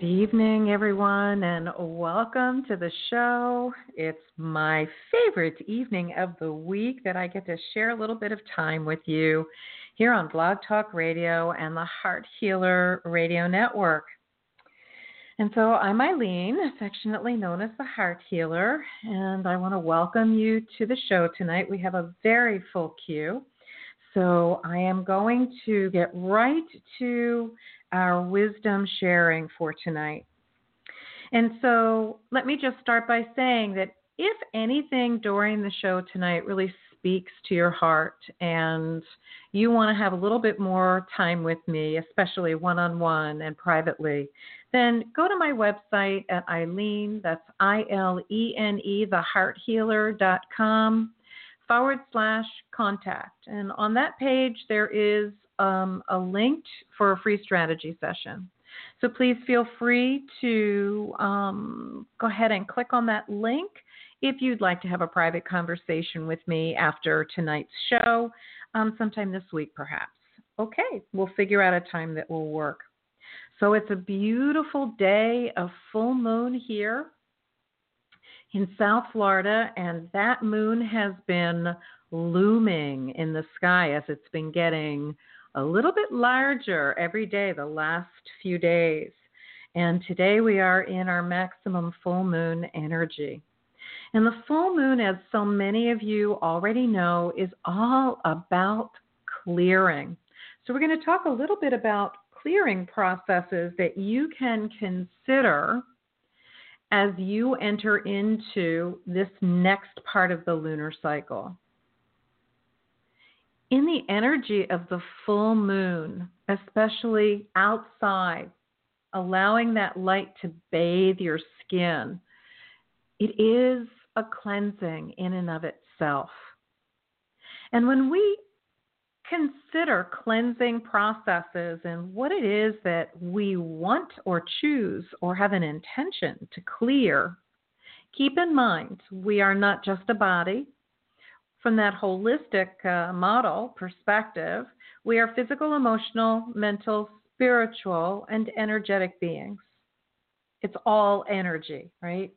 Good evening, everyone, and welcome to the show. It's my favorite evening of the week that I get to share a little bit of time with you here on Blog Talk Radio and the Heart Healer Radio Network. And so I'm Ilene, affectionately known as the Heart Healer, and I want to welcome you to the show tonight. We have a very full queue. So I am going to get right to our wisdom sharing for tonight. And so let me just start by saying that if anything during the show tonight really speaks to your heart and you want to have a little bit more time with me, especially one on one and privately, then go to my website at Ilene, that's I L E N E, thehearthealer.com forward slash contact. And on that page, there is um, a link for a free strategy session. So please feel free to um, go ahead and click on that link if you'd like to have a private conversation with me after tonight's show, um, sometime this week perhaps. Okay, we'll figure out a time that will work. So it's a beautiful day of full moon here in South Florida, and that moon has been looming in the sky as it's been getting a little bit larger every day the last few days. And today we are in our maximum full moon energy. And the full moon, as so many of you already know, is all about clearing. So we're going to talk a little bit about clearing processes that you can consider as you enter into this next part of the lunar cycle in the energy of the full moon, especially outside, allowing that light to bathe your skin, it is a cleansing in and of itself. And when we consider cleansing processes and what it is that we want or choose or have an intention to clear, keep in mind we are not just a body, from that holistic uh, model perspective, we are physical, emotional, mental, spiritual, and energetic beings. It's all energy, right?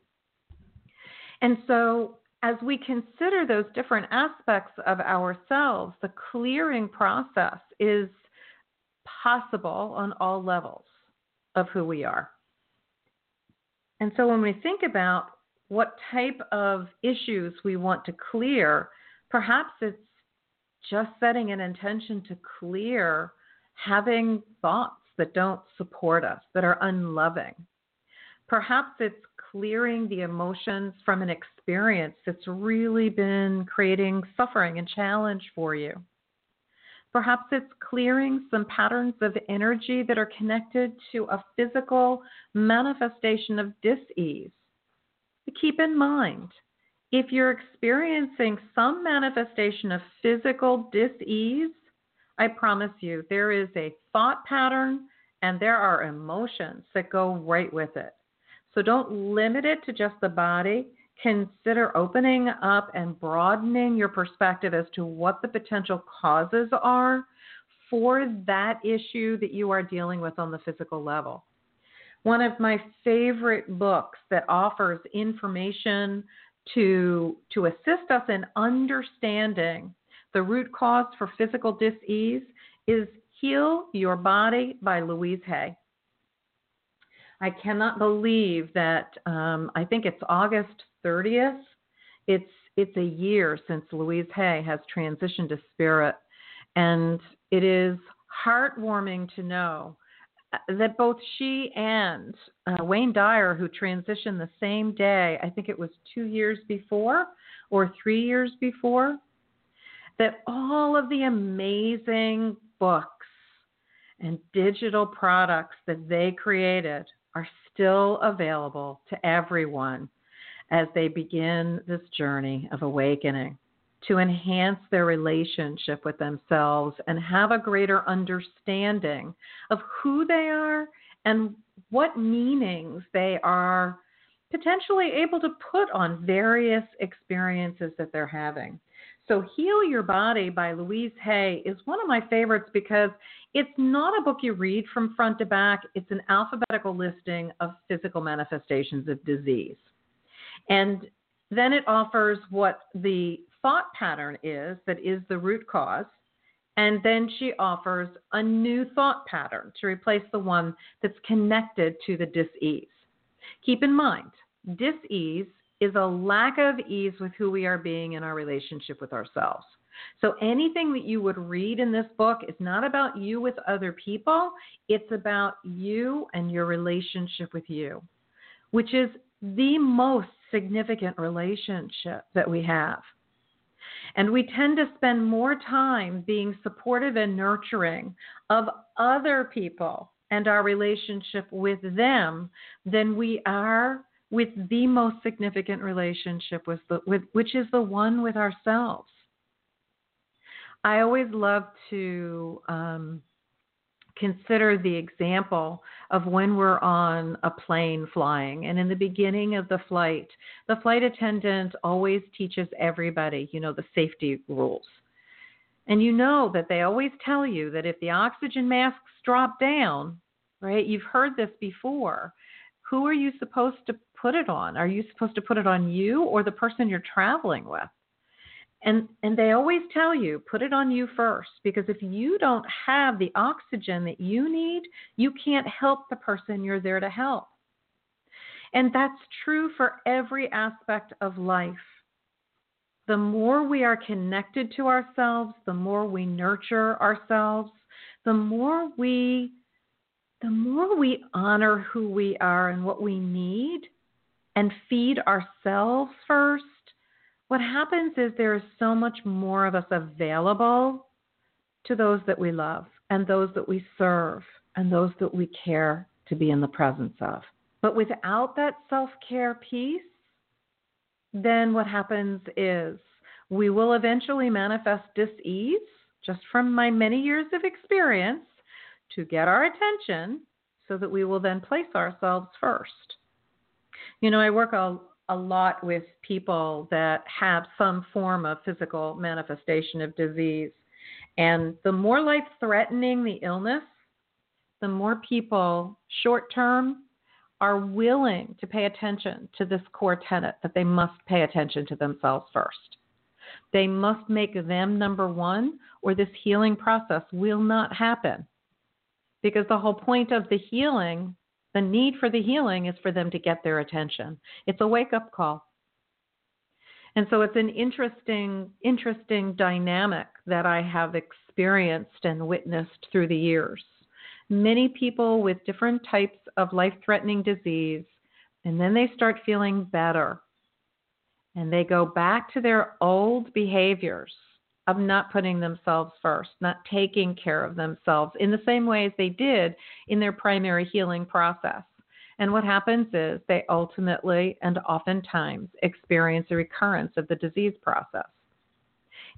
And so, as we consider those different aspects of ourselves, the clearing process is possible on all levels of who we are. And so, when we think about what type of issues we want to clear, Perhaps it's just setting an intention to clear having thoughts that don't support us, that are unloving. Perhaps it's clearing the emotions from an experience that's really been creating suffering and challenge for you. Perhaps it's clearing some patterns of energy that are connected to a physical manifestation of dis ease. But keep in mind, If you're experiencing some manifestation of physical dis-ease, I promise you there is a thought pattern and there are emotions that go right with it. So don't limit it to just the body. Consider opening up and broadening your perspective as to what the potential causes are for that issue that you are dealing with on the physical level. One of my favorite books that offers information to, to assist us in understanding the root cause for physical dis-ease is Heal Your Body by Louise Hay. I cannot believe that um, I think it's August 30th. It's it's a year since Louise Hay has transitioned to spirit, and it is heartwarming to know that both she and uh, Wayne Dyer, who transitioned the same day, I think it was two years before or three years before, that all of the amazing books and digital products that they created are still available to everyone as they begin this journey of awakening to enhance their relationship with themselves and have a greater understanding of who they are and what meanings they are potentially able to put on various experiences that they're having. So, Heal Your Body by Louise Hay is one of my favorites because it's not a book you read from front to back, it's an alphabetical listing of physical manifestations of disease. And then it offers what the thought pattern is that is the root cause. And then she offers a new thought pattern to replace the one that's connected to the dis-ease. Keep in mind, dis-ease is a lack of ease with who we are being in our relationship with ourselves. So anything that you would read in this book is not about you with other people, it's about you and your relationship with you, which is the most significant relationship that we have. And we tend to spend more time being supportive and nurturing of other people and our relationship with them than we are with the most significant relationship with, the, with which is the one with ourselves. I always love to um, consider the example of when we're on a plane flying. And in the beginning of the flight, the flight attendant always teaches everybody, you know, the safety rules. And you know that they always tell you that if the oxygen masks drop down, right, you've heard this before, who are you supposed to put it on? Are you supposed to put it on you or the person you're traveling with? And and they always tell you put it on you first because if you don't have the oxygen that you need you can't help the person you're there to help. And that's true for every aspect of life. The more we are connected to ourselves the more we nurture ourselves the more we the more we honor who we are and what we need and feed ourselves first what happens is there is so much more of us available to those that we love and those that we serve and those that we care to be in the presence of. But without that self care piece, then what happens is we will eventually manifest dis ease, just from my many years of experience, to get our attention so that we will then place ourselves first. You know, I work a, a lot with people that have some form of physical manifestation of disease. And the more life threatening the illness, the more people short term are willing to pay attention to this core tenet that they must pay attention to themselves first. They must make them number one, or this healing process will not happen. Because the whole point of the healing the need for the healing is for them to get their attention. It's a wake up call. And so it's an interesting, interesting dynamic that I have experienced and witnessed through the years. Many people with different types of life threatening disease, and then they start feeling better. And they go back to their old behaviors of not putting themselves first, not taking care of themselves in the same way as they did in their primary healing process. And what happens is they ultimately and oftentimes experience a recurrence of the disease process.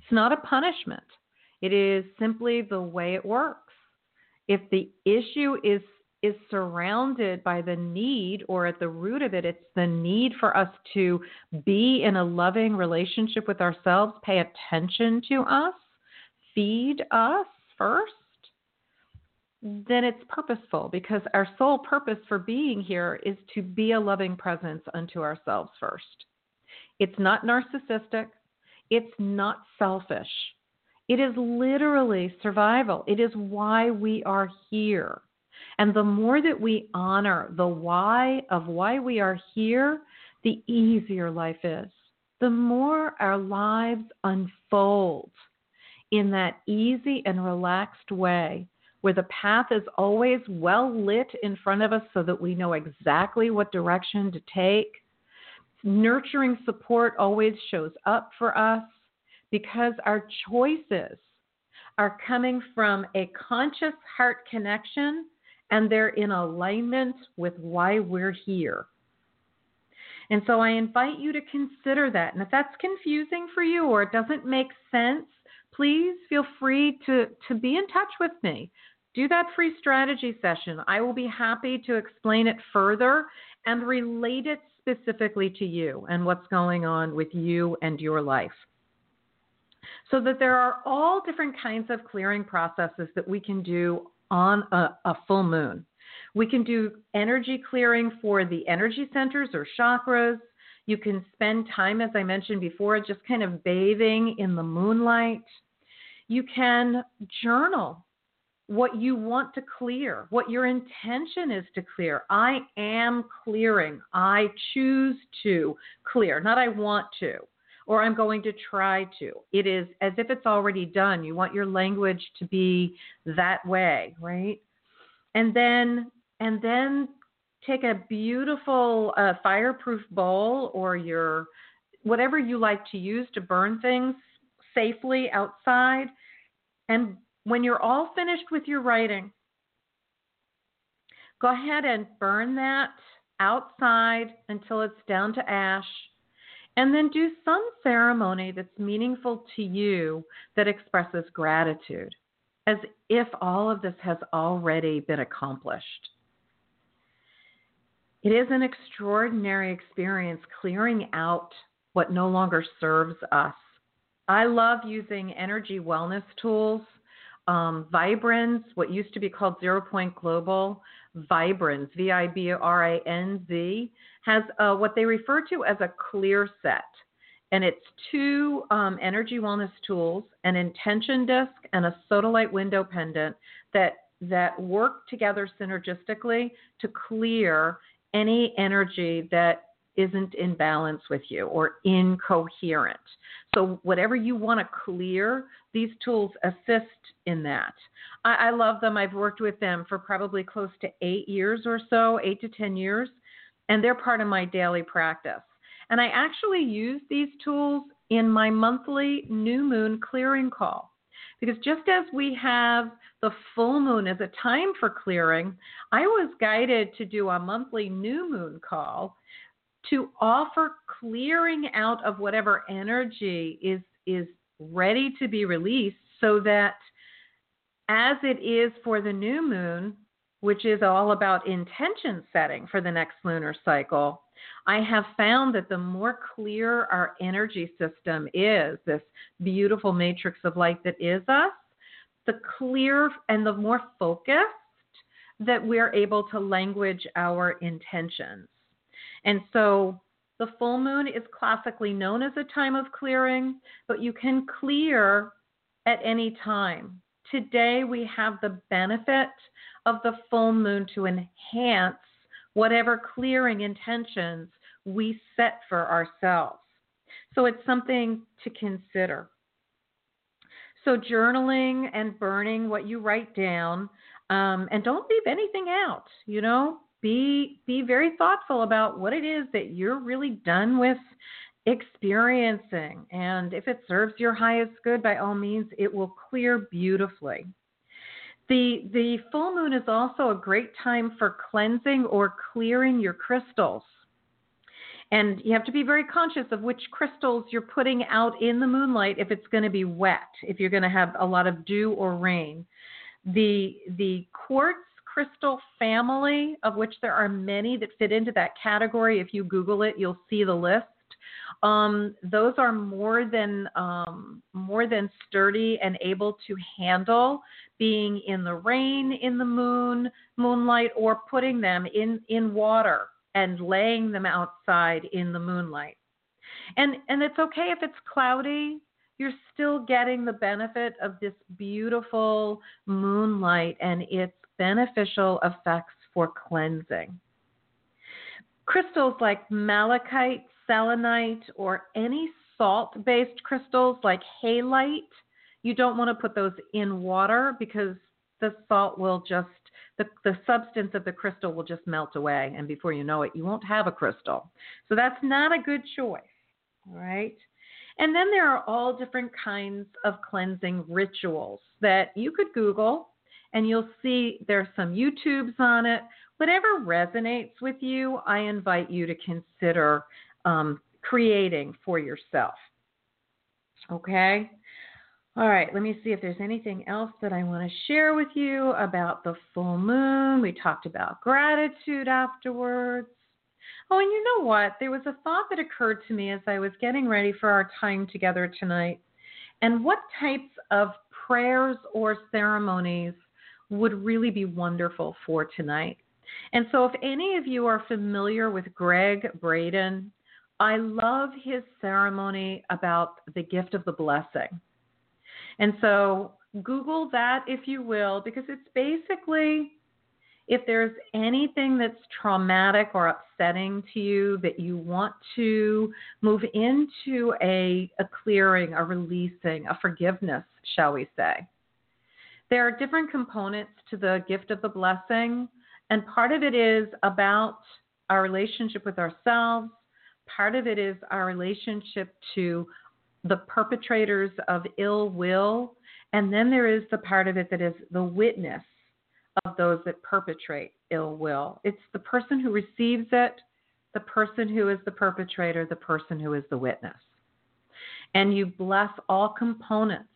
It's not a punishment, it is simply the way it works. If the issue is is surrounded by the need, or at the root of it, it's the need for us to be in a loving relationship with ourselves, pay attention to us, feed us first, then it's purposeful because our sole purpose for being here is to be a loving presence unto ourselves first. It's not narcissistic, it's not selfish. It is literally survival. It is why we are here. And the more that we honor the why of why we are here, the easier life is. The more our lives unfold in that easy and relaxed way, where the path is always well lit in front of us so that we know exactly what direction to take. Nurturing support always shows up for us because our choices are coming from a conscious heart connection and they're in alignment with why we're here. And so I invite you to consider that. And if that's confusing for you or it doesn't make sense, please feel free to, to be in touch with me. Do that free strategy session. I will be happy to explain it further and relate it specifically to you and what's going on with you and your life. So that there are all different kinds of clearing processes that we can do on a, a full moon. We can do energy clearing for the energy centers or chakras. You can spend time, as I mentioned before, just kind of bathing in the moonlight. You can journal what you want to clear, what your intention is to clear. I am clearing. I choose to clear, not I want to or I'm going to try to. It is as if it's already done. You want your language to be that way, right? And then and then take a beautiful uh, fireproof bowl or your whatever you like to use to burn things safely outside. And when you're all finished with your writing, go ahead and burn that outside until it's down to ash and then do some ceremony that's meaningful to you that expresses gratitude, as if all of this has already been accomplished. It is an extraordinary experience clearing out what no longer serves us. I love using energy wellness tools. Um, Vibranz, what used to be called Zero Point Global, Vibranz, V I B R A N Z, has uh, what they refer to as a clear set. And it's two um, energy wellness tools, an intention disc and a sodalite window pendant that that work together synergistically to clear any energy that isn't in balance with you or incoherent. So, whatever you want to clear, these tools assist in that. I, I, love them. I've worked with them for probably close to eight years or so, eight to 10 years, and they're part of my daily practice. And I actually use these tools in my monthly new moon clearing call. Because just as we have the full moon as a time for clearing, I was guided to do a monthly new moon call to offer clearing out of whatever energy is is ready to be released so that as it is for the new moon which is all about intention setting for the next lunar cycle i have found that the more clear our energy system is this beautiful matrix of light that is us the clear and the more focused that we're able to language our intentions and so the full moon is classically known as a time of clearing, but you can clear at any time. Today, we have the benefit of the full moon to enhance whatever clearing intentions we set for ourselves. So it's something to consider. So, journaling and burning what you write down, um, and don't leave anything out. You know, be be very thoughtful about what it is that you're really done with experiencing and if it serves your highest good by all means it will clear beautifully The the full moon is also a great time for cleansing or clearing your crystals. And you have to be very conscious of which crystals you're putting out in the moonlight if it's going to be wet, if you're going to have a lot of dew or rain. The the quartz crystal family, of which there are many that fit into that category, if you Google it, you'll see the list. Um, those are more than um, more than sturdy and able to handle being in the rain, in the moon, moonlight, or putting them in in water and laying them outside in the moonlight. And and it's okay if it's cloudy. You're still getting the benefit of this beautiful moonlight and its beneficial effects for cleansing. Crystals like malachite, selenite, or any salt based crystals like halite, you don't want to put those in water because the salt will just, the, the substance of the crystal will just melt away. And before you know it, you won't have a crystal. So that's not a good choice. All right. And then there are all different kinds of cleansing rituals that you could Google and you'll see there's some YouTubes on it. Whatever resonates with you, I invite you to consider um, creating for yourself. Okay? All right, let me see if there's anything else that I want to share with you about the full moon. We talked about gratitude afterwards. Oh, and you know what? There was a thought that occurred to me as I was getting ready for our time together tonight. And what types of prayers or ceremonies would really be wonderful for tonight? And so, if any of you are familiar with Gregg Braden, I love his ceremony about the gift of the blessing. And so Google that if you will, because it's basically if there's anything that's traumatic or upsetting to you that you want to move into a, a clearing, a releasing, a forgiveness, shall we say. There are different components to the gift of the blessing, and part of it is about our relationship with ourselves, part of it is our relationship to the perpetrators of ill will, and then there is the part of it that is the witness of those that perpetrate ill will. It's the person who receives it, the person who is the perpetrator, the person who is the witness. And you bless all components.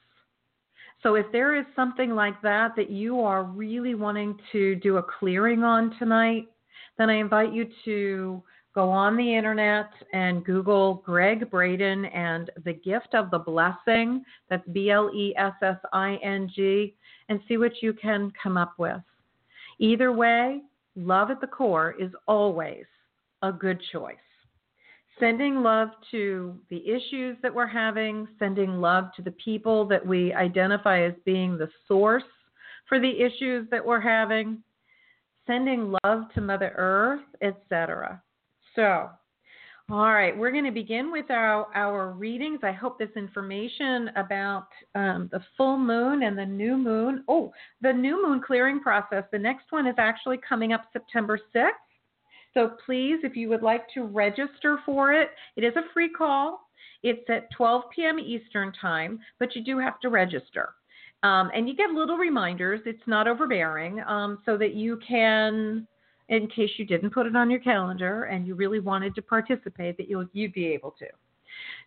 So if there is something like that that you are really wanting to do a clearing on tonight, then I invite you to go on the internet and Google Gregg Braden and the gift of the blessing. That's B L E S S I N G, and see what you can come up with. Either way, love at the core is always a good choice. Sending love to the issues that we're having, sending love to the people that we identify as being the source for the issues that we're having, sending love to Mother Earth, etc. So, all right, we're going to begin with our, our readings. I hope this information about um, the full moon and the new moon. Oh, the new moon clearing process. The next one is actually coming up September 6th. So please, if you would like to register for it, it is a free call. It's at 12 p.m. Eastern Time, but you do have to register. Um, and you get little reminders. It's not overbearing, um, so that you can in case you didn't put it on your calendar and you really wanted to participate, that you'll you'd be able to.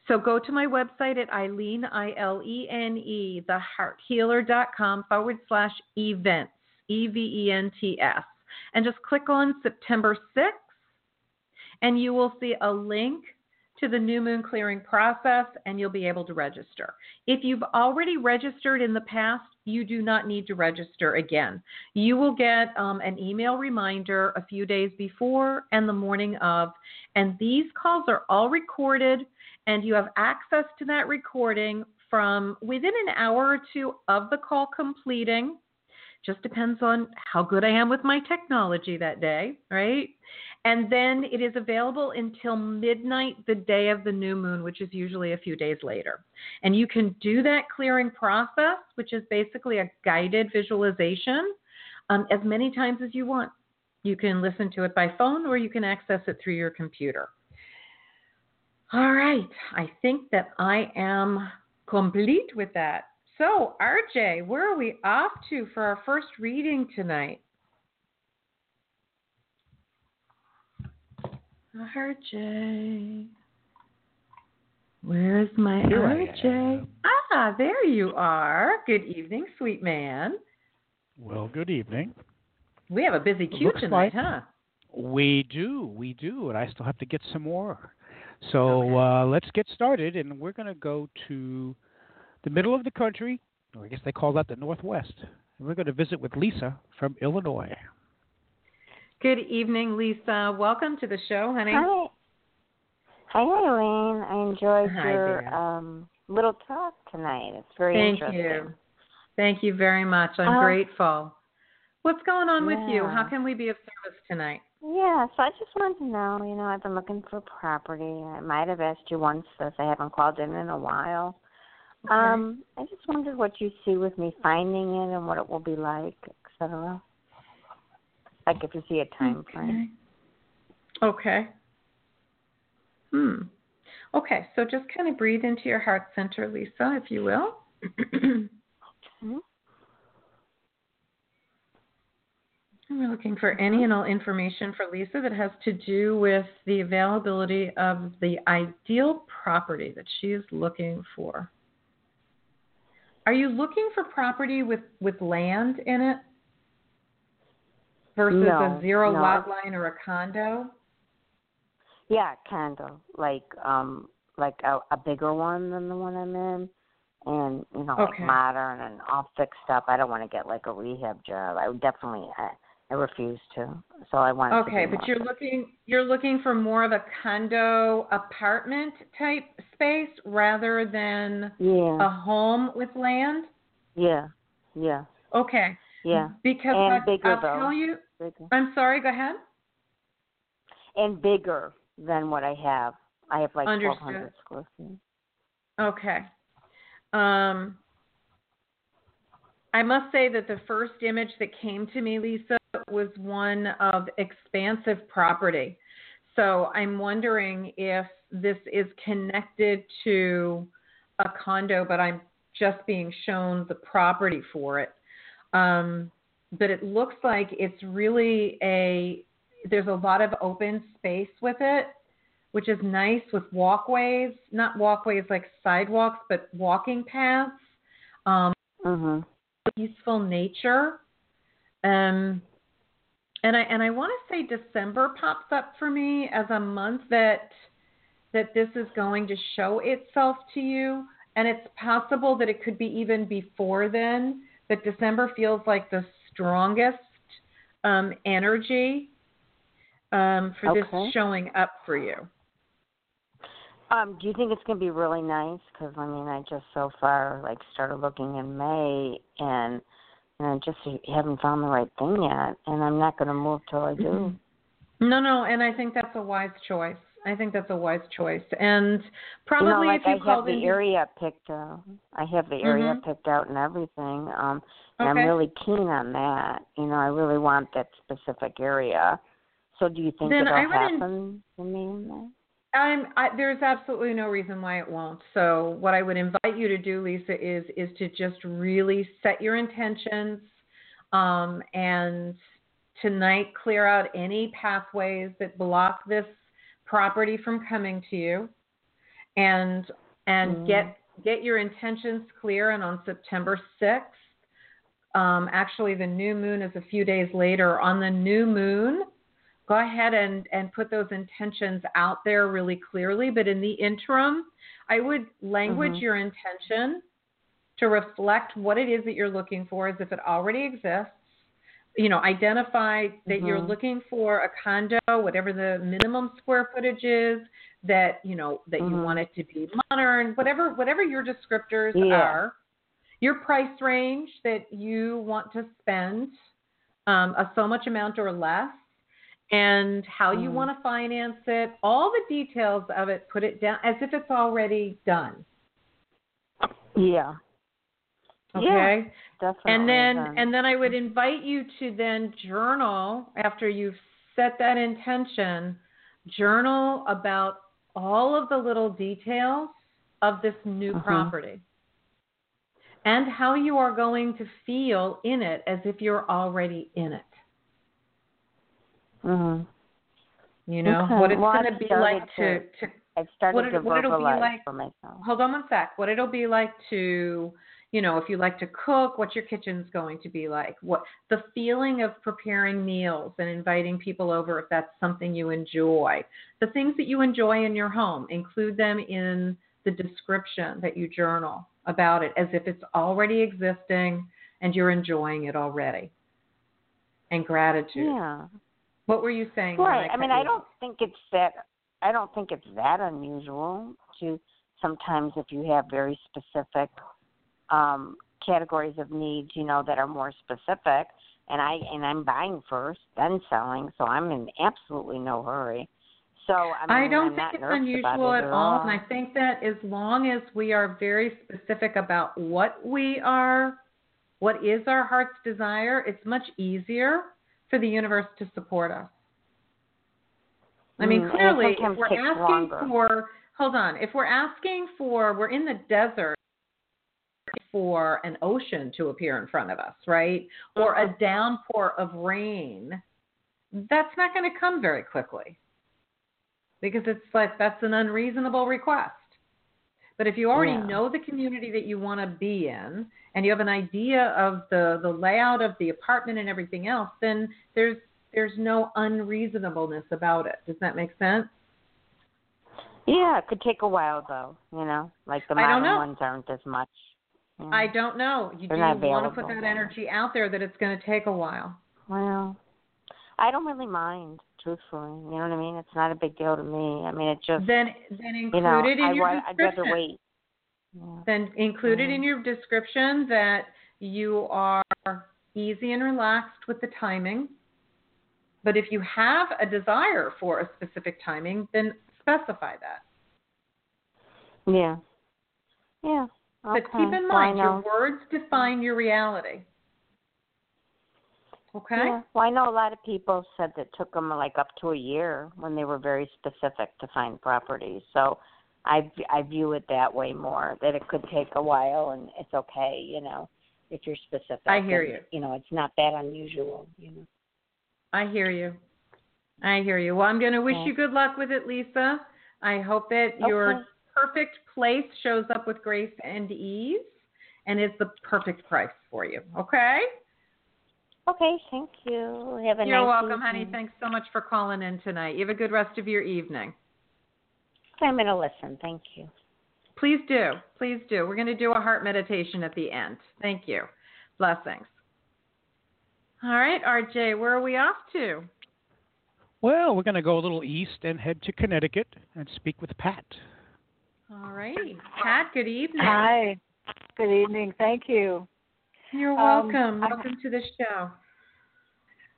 So go to my website at Ilene, I L E N E, thehearthealer.com forward slash events, E V E N T S, and just click on September 6th, and you will see a link to the new moon clearing process and you'll be able to register. If you've already registered in the past, you do not need to register again. You will get um, an email reminder a few days before and the morning of. And these calls are all recorded, and you have access to that recording from within an hour or two of the call completing. Just depends on how good I am with my technology that day, right? And then it is available until midnight the day of the new moon, which is usually a few days later. And you can do that clearing process, which is basically a guided visualization, um, as many times as you want. You can listen to it by phone or you can access it through your computer. All right, I think that I am complete with that. So, RJ, where are we off to for our first reading tonight? RJ. Where's my Here RJ? Ah, there you are. Good evening, sweet man. Well, good evening. We have a busy queue tonight, like- huh? We do, we do, and I still have to get some more. So Okay. uh, let's get started, and we're going to go to the middle of the country, or I guess they call that the Northwest. And we're going to visit with Lisa from Illinois. Good evening, Lisa. Welcome to the show, honey. Hi. Hi, Ilene. I enjoyed Hi your um, little talk tonight. It's very Thank interesting. you. Thank you very much. I'm Uh, grateful. What's going on with you? How can we be of service tonight? Yeah, so I just wanted to know, you know, I've been looking for property. I might have asked you once if I haven't called in in a while. Okay. Um, I just wondered what you see with me finding it and what it will be like, et cetera. Like if you see a time frame. Okay. Hmm. Okay, so just kind of breathe into your heart center, Lisa, if you will. Mhm. And We're looking for any and all information for Lisa that has to do with the availability of the ideal property that she is looking for. Are you looking for property with, with land in it versus No, a zero no. lot line or a condo? Yeah, condo, like um, like a, a bigger one than the one I'm in, and you know, Okay. like modern and all fixed up. I don't want to get like a rehab job. I would definitely, I, I refuse to. So I want. Okay, but you're looking you're looking for more of a condo apartment type space rather than Yeah, a home with land? yeah, yeah, Okay. yeah. Because And I, bigger, I'll though. tell you Bigger. I'm sorry, go ahead. And bigger than what I have. I have like Understood. twelve hundred square feet. Okay. Um, I must say that the first image that came to me, Lisa, was one of expansive property. So I'm wondering if this is connected to a condo, but I'm just being shown the property for it. Um, but it looks like it's really a, there's a lot of open space with it which is nice with walkways, not walkways like sidewalks, but walking paths, um, Mhm. peaceful nature. Um, and I and I want to say December pops up for me as a month that that this is going to show itself to you, and it's possible that it could be even before then. But December feels like the strongest um, energy um, for Okay. this showing up for you. Um, do you think it's gonna be really nice? Because I mean, I just so far like started looking in May, and and I just haven't found the right thing yet, and I'm not gonna move till I do. No, no, and I think that's a wise choice. I think that's a wise choice, and probably you know, like if you I have called the in, area picked out. I have the area Mhm. picked out and everything. Um, and I'm really keen on that. You know, I really want that specific area. So, do you think Then it'll in- happen to me that? I'm, I, there's absolutely no reason why it won't. So what I would invite you to do, Lisa, is is to just really set your intentions, um, and tonight clear out any pathways that block this property from coming to you, and and Mm. get get your intentions clear. And on September sixth, um, actually the new moon is a few days later. On the new moon, go ahead and, and put those intentions out there really clearly. But in the interim, I would language Mhm. your intention to reflect what it is that you're looking for as if it already exists. You know, identify that you're Mhm. looking for a condo, whatever the minimum square footage is, that, you know, that you Mhm. want it to be modern, whatever whatever your descriptors Yeah. are, your price range that you want to spend, um, a so much amount or less, and how you Mhm. want to finance it, all the details of it, put it down as if it's already done. Yeah. Okay. Definitely. and then then. and then I would invite you to then journal after you've set that intention, journal about all of the little details of this new Mhm. property. and how you are going to feel in it as if you're already in it. Mhm. You know Okay. what it's Well, going to be like to, to- to I've started What to it- what it'll be like- for myself. hold on one sec. What it'll be like to, you know, if you like to cook, what your kitchen's going to be like. What the feeling of preparing meals and inviting people over if that's something you enjoy. The things that you enjoy in your home, include them in the description that you journal about it as if it's already existing and you're enjoying it already. And gratitude. Yeah. What were you saying? Right. I mean, you I don't think it's that. I don't think it's that unusual to sometimes if you have very specific um categories of needs, you know, that are more specific. And I and I'm buying first, then selling, so I'm in absolutely no hurry. So I, mean, I don't I'm think it's unusual it at all. And I think that as long as we are very specific about what we are, what is our heart's desire, it's much easier for the universe to support us. I mean, Mm, clearly, if we're asking longer. for, hold on, if we're asking for, we're in the desert for an ocean to appear in front of us, right? Or a downpour of rain, that's not going to come very quickly because it's like that's an unreasonable request. But if you already Yeah. know the community that you want to be in and you have an idea of the, the layout of the apartment and everything else, then there's there's no unreasonableness about it. Does that make sense? Yeah, it could take a while though, you know. Like the modern ones aren't as much. I don't know. You, do They're you not want to put that energy out there that it's going to take a while? Well, I don't really mind, truthfully. You know what I mean? It's not a big deal to me. I mean, it just Then then include you know, in I, your wa- I'd rather wait. Yeah. then include it Mm. in your description that you are easy and relaxed with the timing. But if you have a desire for a specific timing, then specify that. Yeah. Yeah. Okay. But keep in Well, mind, your words define your reality. Okay? Yeah. Well, I know a lot of people said that took them like up to a year when they were very specific to find properties. So I I view it that way more that it could take a while and it's okay, you know, if you're specific. I hear and, you. You know, it's not that unusual, you know. I hear you. I hear you. Well, I'm going to wish Yeah. you good luck with it, Lisa. I hope that your perfect place shows up with grace and ease and is the perfect price for you. Okay? Okay, thank you. Have a You're nice welcome, honey. Thanks so much for calling in tonight. You have a good rest of your evening. I'm gonna listen. Thank you. Please do. Please do. We're going to do a heart meditation at the end. Thank you. Blessings. All right, RJ, where are we off to? Well, we're going to go a little east and head to Connecticut and speak with Pat. All righty. Pat, good evening. Hi. Good evening. Thank you. You're Um, welcome. I- welcome to the show.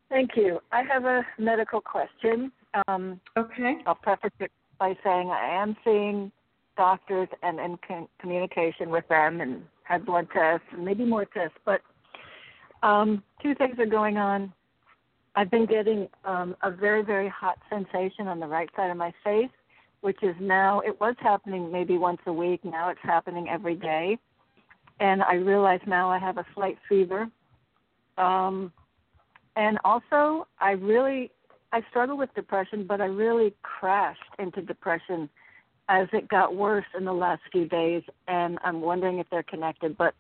Thank you. I have a medical question. Um, Okay. I'll preface it by saying I am seeing doctors and in con- communication with them and had blood tests and maybe more tests. But um, two things are going on. I've been getting um, a very, very hot sensation on the right side of my face, which is now, it was happening maybe once a week. Now it's happening every day. And I realize now I have a slight fever. Um, and also, I really I struggle with depression, but I really crashed into depression as it got worse in the last few days, and I'm wondering if they're connected. But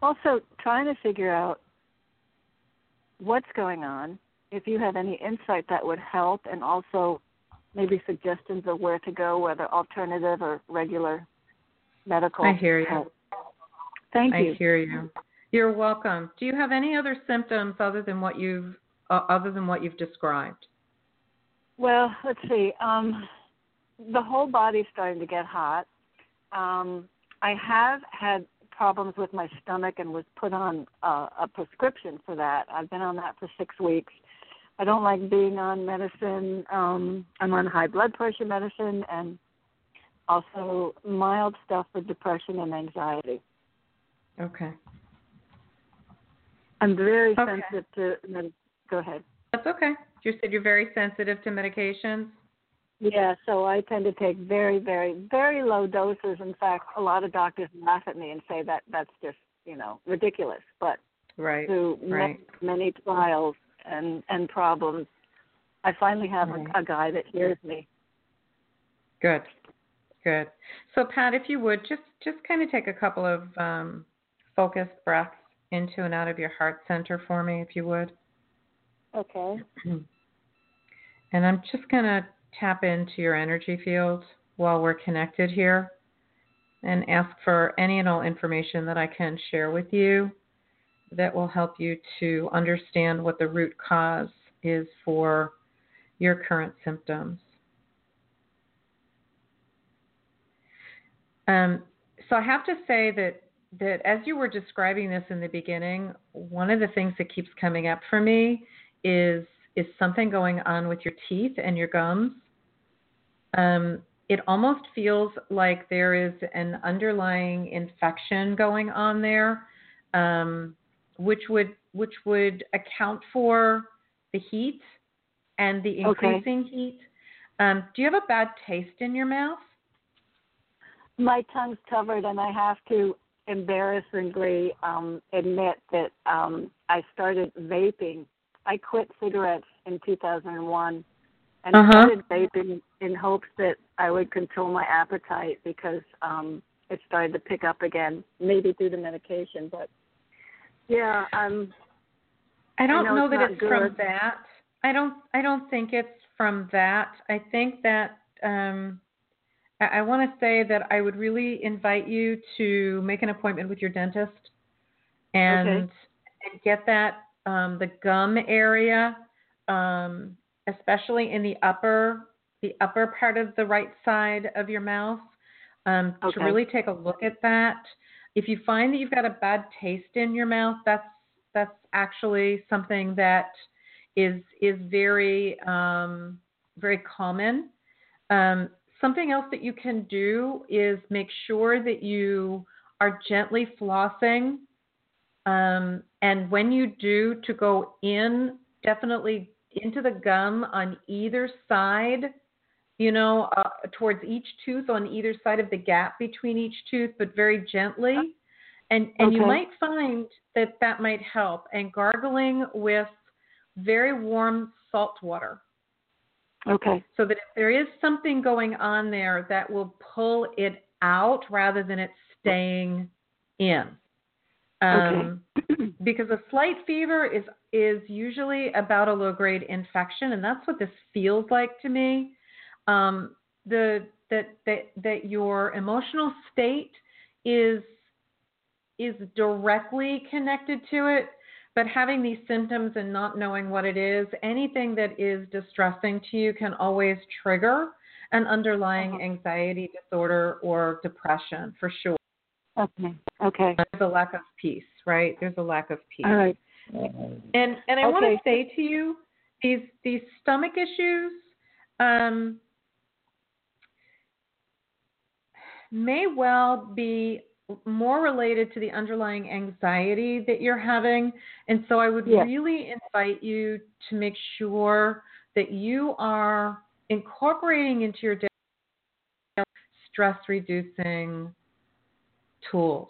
also trying to figure out what's going on, if you have any insight that would help, and also maybe suggestions of where to go, whether alternative or regular medical. I hear you. help. Thank you. I hear you. You're welcome. Do you have any other symptoms other than what you've uh, other than what you've described? Well, let's see. Um, the whole body's starting to get hot. Um, I have had problems with my stomach and was put on uh, a prescription for that. I've been on that for six weeks. I don't like being on medicine. Um, I'm on high blood pressure medicine and also mild stuff for depression and anxiety. Okay. I'm very Okay. sensitive to. med- Go ahead. That's okay. You said you're very sensitive to medications. Yeah, so I tend to take very, very, very low doses. In fact, a lot of doctors laugh at me and say that that's just you know ridiculous. But Right. through right. many, many trials and and problems, I finally have Right. a, a guy that hears me. Good. Good. So Pat, if you would just just kind of take a couple of um, focused breaths into and out of your heart center for me, if you would. Okay. And I'm just going to tap into your energy field while we're connected here and ask for any and all information that I can share with you that will help you to understand what the root cause is for your current symptoms. Um, so I have to say that that as you were describing this in the beginning, one of the things that keeps coming up for me is is something going on with your teeth and your gums. Um, it almost feels like there is an underlying infection going on there, um, which would which would account for the heat and the Okay. increasing heat. Um, do you have a bad taste in your mouth? My tongue's covered, and I have to embarrassingly um, admit that um, I started vaping. I quit cigarettes in 2001 and Uh-huh. started vaping in hopes that I would control my appetite because um, it started to pick up again, maybe through the medication. But yeah, um, I don't know know, it's that it's from that. I don't. I don't think it's from that. I think that um, I, I want to say that I would really invite you to make an appointment with your dentist and Okay. and get that um, the gum area, um, especially in the upper the upper part of the right side of your mouth, um, Okay. to really take a look at that. If you find that you've got a bad taste in your mouth, that's that's actually something that is is very um, very common. Um, something else that you can do is make sure that you are gently flossing, um, and when you do, to go in definitely into the gum on either side. You know, uh, towards each tooth on either side of the gap between each tooth, but very gently. And and you might find that that might help. And gargling with very warm salt water okay, so that if there is something going on there that will pull it out rather than it staying in. Um, because a slight fever is is usually about a low grade infection, and that's what this feels like to me. Um, the that that that your emotional state is is directly connected to it, but having these symptoms and not knowing what it is, anything that is distressing to you can always trigger an underlying Uh-huh. anxiety disorder or depression for sure. okay, okay. There's a lack of peace, right? There's a lack of peace. All right. And and I want to say to you, these these stomach issues um, may well be more related to the underlying anxiety that you're having. And so I would Yes. really invite you to make sure that you are incorporating into your daily stress reducing tools.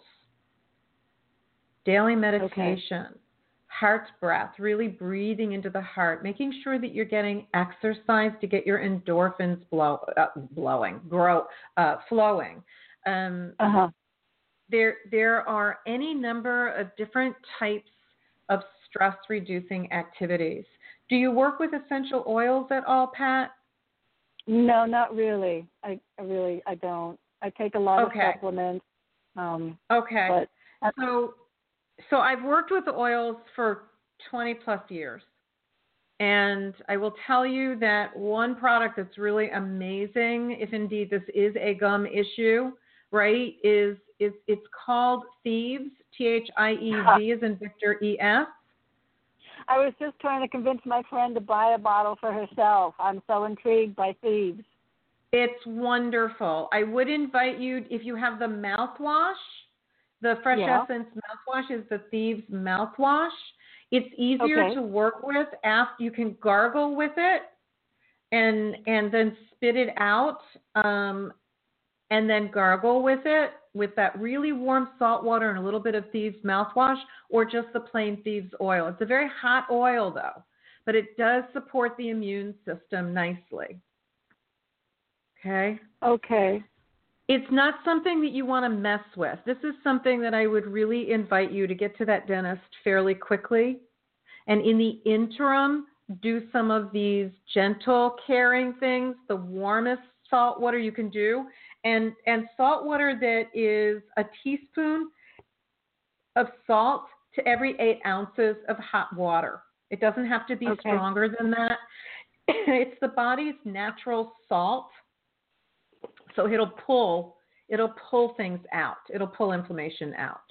Daily meditation, heart breath, really breathing into the heart, making sure that you're getting exercise to get your endorphins blow, uh, blowing, grow, uh, flowing. Um, Uh huh. There there are any number of different types of stress reducing activities. Do you work with essential oils at all, Pat? No, not really. I, I really I don't. I take a lot Okay. of supplements. Um, Okay. but uh, So so I've worked with oils for 20 plus years. And I will tell you that one product that's really amazing, if indeed this is a gum issue, right, is is it's called Thieves, T H I E V as in Victor E S. I was just trying to convince my friend to buy a bottle for herself. I'm so intrigued by thieves. It's wonderful. I would invite you if you have the mouthwash. The Fresh Yeah. Essence mouthwash is the Thieves mouthwash. It's easier Okay. to work with after you can gargle with it and and then spit it out um, and then gargle with it with that really warm salt water and a little bit of Thieves mouthwash or just the plain Thieves oil. It's a very hot oil though, but it does support the immune system nicely. Okay? Okay. It's not something that you want to mess with. This is something that I would really invite you to get to that dentist fairly quickly. And in the interim, do some of these gentle, caring things, the warmest salt water you can do, and and salt water that is a teaspoon of salt to every eight ounces of hot water. It doesn't have to be Okay. stronger than that. it's the body's natural salt, so it'll pull it'll pull things out. It'll pull inflammation out.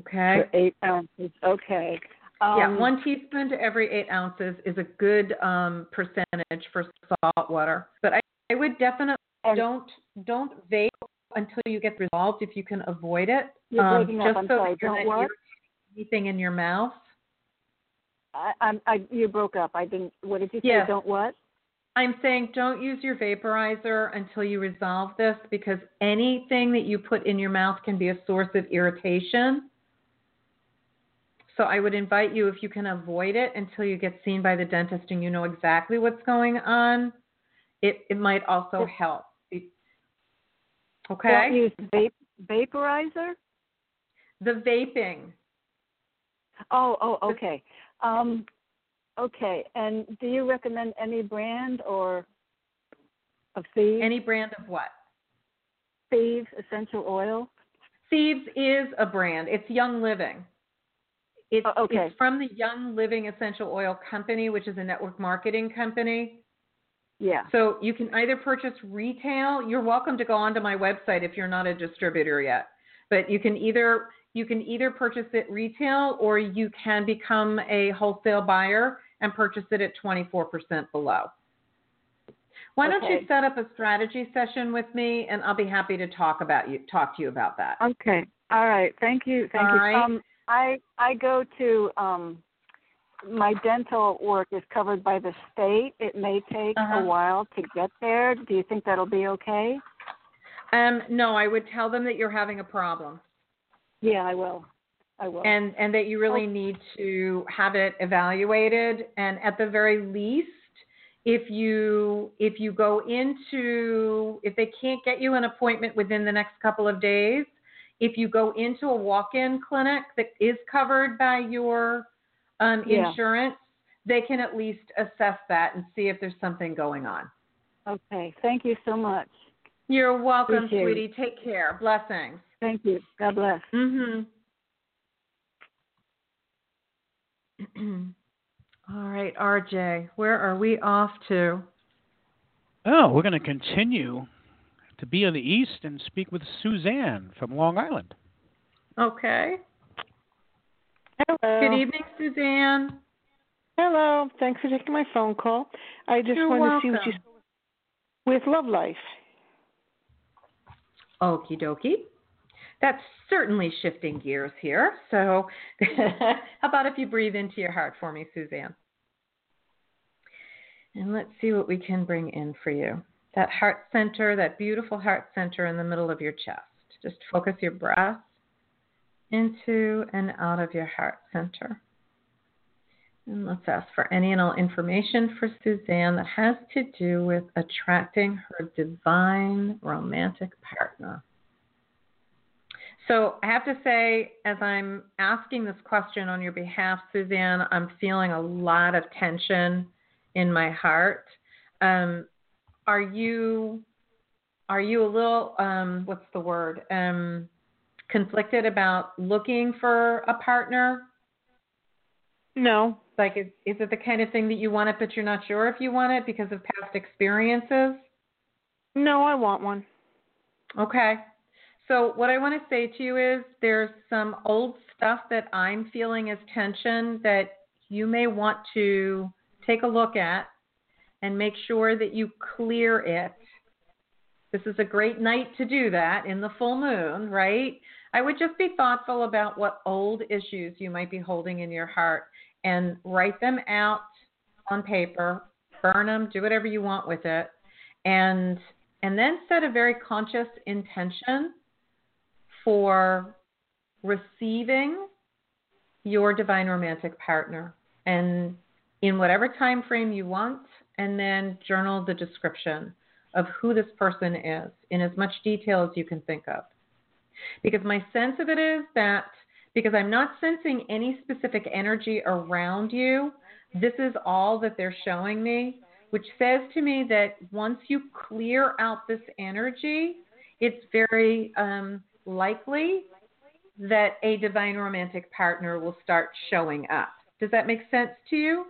Okay. For eight ounces. Okay. Um, yeah, one teaspoon to every eight ounces is a good um, percentage for salt water. But I, I would definitely And- don't don't vape until you get resolved if you can avoid it. Um, breaking up. just so sorry. you're Don't not what? anything in your mouth. I, I'm. I. You broke up. I didn't. What did you say? Yeah. Don't what? I'm saying don't use your vaporizer until you resolve this because anything that you put in your mouth can be a source of irritation. So I would invite you if you can avoid it until you get seen by the dentist and you know exactly what's going on. It it might also help. It- Okay. Don't use vape vaporizer. the vaping. Oh. Oh. Okay. Um. Okay. And do you recommend any brand or of thieves? Any brand of what? thieves essential oil? Thieves is a brand. It's Young Living. It's, Oh, okay. it's from the Young Living Essential Oil Company, which is a network marketing company. Yeah. So you can either purchase retail. You're welcome to go onto my website if you're not a distributor yet. But you can either you can either purchase it retail or you can become a wholesale buyer and purchase it at 24% below. Why don't you set up a strategy session with me and I'll be happy to talk about you talk to you about that. Okay. All right. Thank you. Thank All you. right. Um, I I go to um, my dental work is covered by the state. It may take Uh-huh. a while to get there. Do you think that'll be okay? Um, no, I would tell them that you're having a problem Yeah, I will. I will. and and that you really Oh. need to have it evaluated and at the very least if you if you go into if they can't get you an appointment within the next couple of days if you go into a walk-in clinic that is covered by your um, Yeah. insurance they can at least assess that and see if there's something going on okay. Thank you so much. you're welcome Appreciate it. sweetie take care blessings Thank you. God bless. Mhm. All right, RJ, where are we off to? Oh, we're going to continue to be on the east and speak with Suzanne from Long Island. Okay. Hello. Good evening, Suzanne. Hello. Thanks for taking my phone call. I just You're wanted to see what you welcome. with Love Life. Okie dokie. That's certainly shifting gears here. So, how about if you breathe into your heart for me, Suzanne? And let's see what we can bring in for you. That heart center, that beautiful heart center in the middle of your chest. Just focus your breath into and out of your heart center. And let's ask for any and all information for Suzanne that has to do with attracting her divine romantic partner. So I have to say, as I'm asking this question on your behalf, Suzanne, I'm feeling a lot of tension in my heart. Um, are you are you a little um, what's the word um, conflicted about looking for a partner? No. Like, is, is it the kind of thing that you want it, but you're not sure if you want it because of past experiences? No, I want one. Okay. So, what I want to say to you is there's some old stuff that I'm feeling as tension that you may want to take a look at and make sure that you clear it. This is a great night to do that in the full moon, right? I would just be thoughtful about what old issues you might be holding in your heart and write them out on paper, burn them, do whatever you want with it, and and then set a very conscious intention for receiving your divine romantic partner and in whatever time frame you want and then journal the description of who this person is in as much detail as you can think of because my sense of it is that because I'm not sensing any specific energy around you, this is all that they're showing me, which says to me that once you clear out this energy, it's very um, likely that a divine romantic partner will start showing up. Does that make sense to you?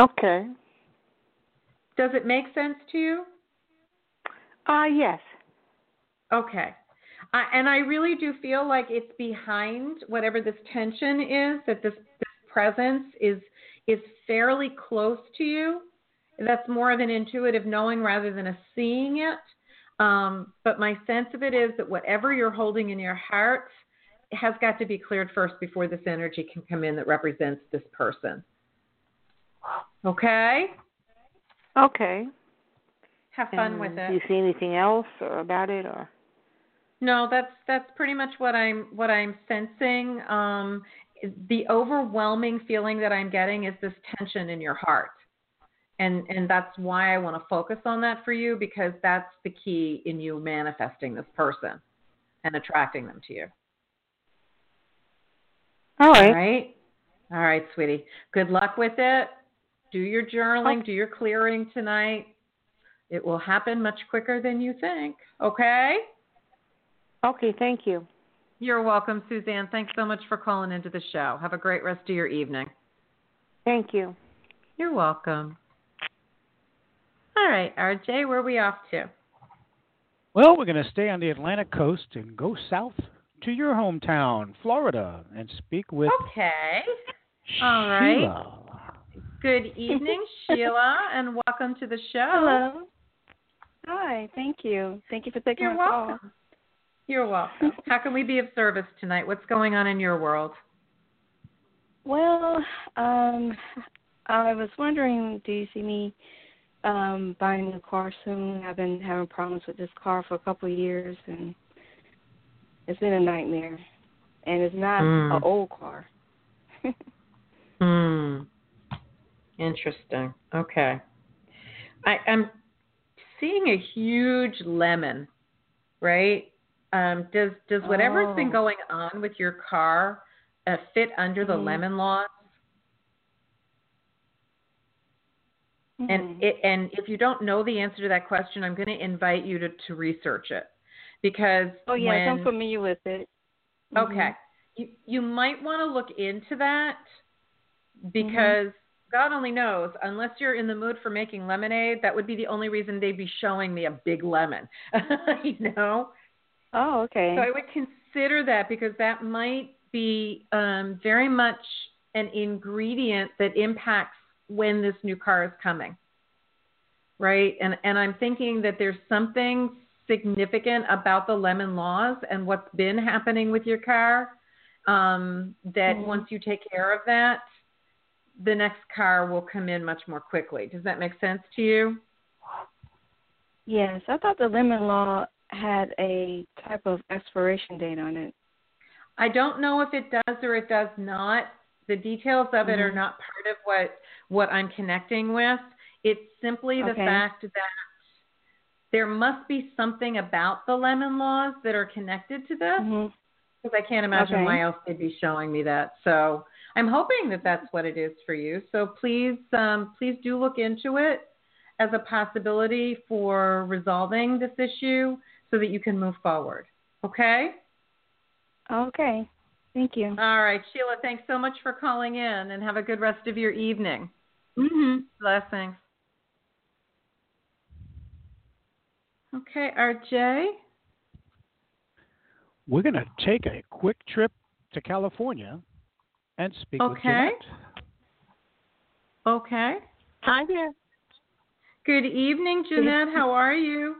Okay. Does it make sense to you? Uh, yes. Okay. I, and I really do feel like it's behind whatever this tension is that this, this presence is is fairly close to you. That's more of an intuitive knowing rather than a seeing it. Um, but my sense of it is that whatever you're holding in your heart has got to be cleared first before this energy can come in that represents this person. Okay? Okay. Have fun and with it. Do you see anything else or about it or? No, that's that's pretty much what I'm what I'm sensing. Um, the overwhelming feeling that I'm getting is this tension in your heart, and and that's why I want to focus on that for you because that's the key in you manifesting this person and attracting them to you. All right. All right, all right, sweetie. Good luck with it. Do your journaling. Do your clearing tonight. It will happen much quicker than you think. Okay. Okay, thank you. You're welcome, Suzanne. Thanks so much for calling into the show. Have a great rest of your evening. Thank you. You're welcome. All right, RJ, where are we off to? Well, we're going to stay on the Atlantic coast and go south to your hometown, Florida, and speak with Okay. All right. Sheila. Good evening, Sheila, and welcome to the show. Hello. Hi, thank you. Thank you for taking You're my welcome. call. You're welcome. How can we be of service tonight? What's going on in your world? Well, um, I was wondering, do you see me um buying a car soon? I've been having problems with this car for a couple of years, and it's been a nightmare. And it's not Mm. an old car. Hmm. Interesting. Okay. I, I'm seeing a huge lemon, right? Um, does does whatever's been Oh. going on with your car uh, fit under the Mhm. lemon laws? And Mhm. it, and if you don't know the answer to that question, I'm going to invite you to, to research it because oh yes, when, I'm familiar with it. Mhm. Okay. You you might want to look into that because God only knows, unless you're in the mood for making lemonade, that would be the only reason they'd be showing me a big lemon. you know? Oh, okay. So I would consider that because that might be um, very much an ingredient that impacts when this new car is coming. Right? And and I'm thinking that there's something significant about the lemon laws and what's been happening with your car um, that Mhm. once you take care of that, the next car will come in much more quickly. Does that make sense to you? Yes, I thought the lemon law had a type of expiration date on it. I don't know if it does or it does not. The details of it are Mhm. not part of what what I'm connecting with. It's simply the Okay. fact that there must be something about the lemon laws that are connected to this because I can't imagine Okay. why else they'd be showing me that. So I'm hoping that that's what it is for you. So please, um, please do look into it as a possibility for resolving this issue so that you can move forward. Okay. Okay. Thank you. All right, Sheila, thanks so much for calling in and have a good rest of your evening. Mm-hmm. Blessings. Okay, RJ. We're going to take a quick trip to California and speak with Okay. Jeanette. Okay. Hi there. Good evening, Jeanette. How are you?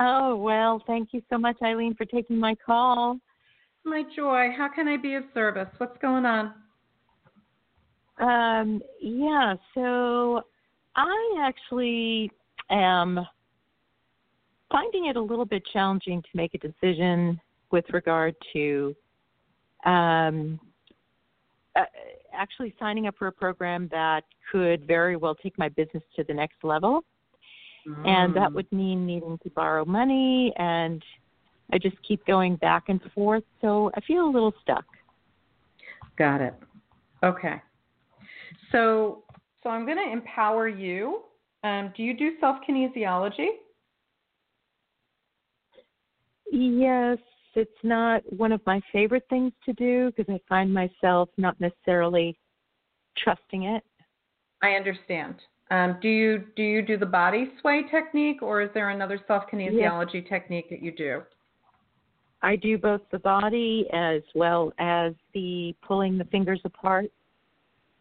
Oh, well, thank you so much, Ilene, for taking my call. My joy. How can I be of service? What's going on? Um, yeah, so I actually am finding it a little bit challenging to make a decision with regard to um, uh, actually signing up for a program that could very well take my business to the next level. Mm. And that mm. would mean needing to borrow money, and I just keep going back and forth. So I feel a little stuck. Got it. Okay. So, so I'm going to empower you. Um, do you do self kinesiology? Yes, it's not one of my favorite things to do because I find myself not necessarily trusting it. I understand. Um, do you do you do the body sway technique, or is there another self kinesiology yes. technique that you do? I do both the body as well as the pulling the fingers apart.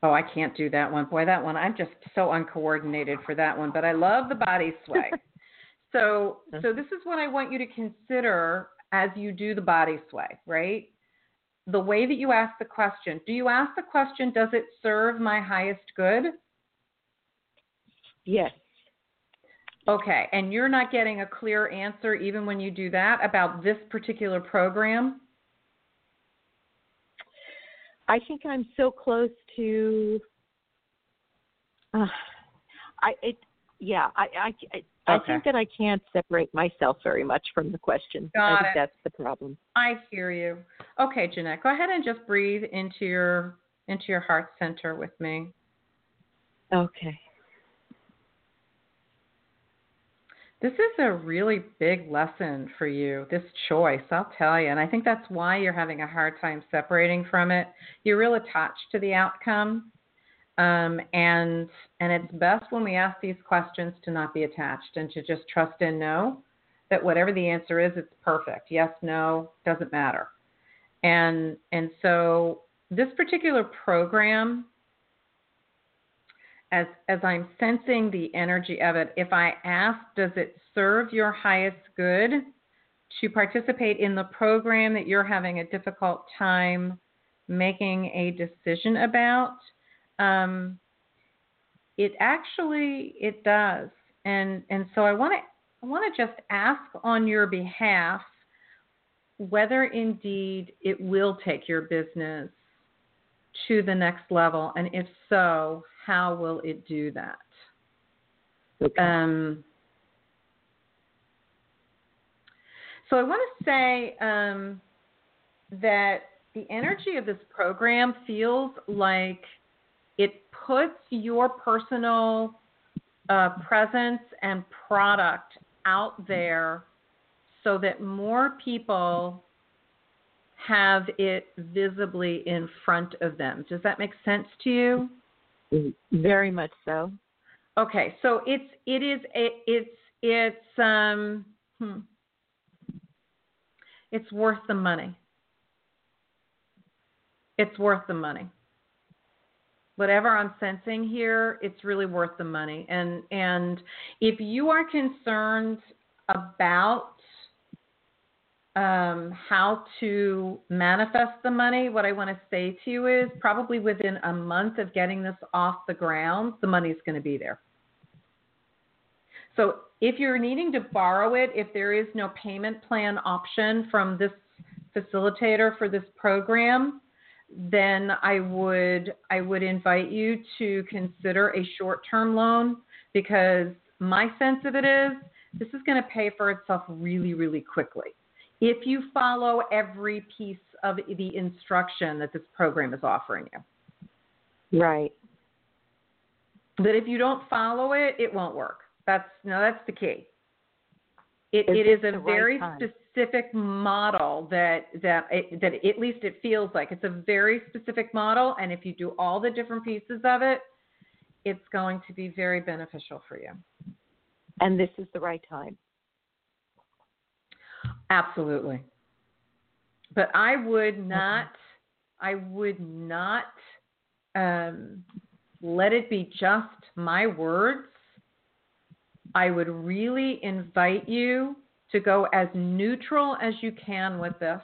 Oh, I can't do that one. Boy, that one I'm just so uncoordinated for that one. But I love the body sway. so, so this is what I want you to consider as you do the body sway, right? The way that you ask the question. Do you ask the question, does it serve my highest good? Yes. Okay, and you're not getting a clear answer even when you do that about this particular program? I think I'm so close to. Uh, I it yeah I I I, okay. I think that I can't separate myself very much from the question. Got I think it. that's the problem. I hear you. Okay, Jeanette, go ahead and just breathe into your into your heart center with me. Okay. This is a really big lesson for you, this choice, I'll tell you. And I think that's why you're having a hard time separating from it. You're real attached to the outcome. Um, and and it's best when we ask these questions to not be attached and to just trust and know that whatever the answer is, it's perfect. Yes, no, doesn't matter. And and so this particular program as as I'm sensing the energy of it, if I ask, does it serve your highest good to participate in the program that you're having a difficult time making a decision about? Um, it actually it does, and and so I want to I want to just ask on your behalf whether indeed it will take your business to the next level, and if so, how will it do that? Okay. Um, so I want to say um, that the energy of this program feels like it puts your personal uh, presence and product out there so that more people have it visibly in front of them. Does that make sense to you? Very much so. Okay, so it's it is it, it's it's um hmm, it's worth the money. It's worth the money. Whatever I'm sensing here, it's really worth the money. And and if you are concerned about um, how to manifest the money, what I want to say to you is probably within a month of getting this off the ground, the money is going to be there. So if you're needing to borrow it, if there is no payment plan option from this facilitator for this program, then I would I would invite you to consider a short-term loan because my sense of it is this is going to pay for itself really really quickly if you follow every piece of the instruction that this program is offering you. Right. That if you don't follow it, it won't work. That's no, that's the key. It, is it is a very time? specific model that that it, that at least it feels like it's a very specific model, and if you do all the different pieces of it, it's going to be very beneficial for you. And this is the right time. Absolutely. But I would not, I would not um, let it be just my words. I would really invite you to go as neutral as you can with this.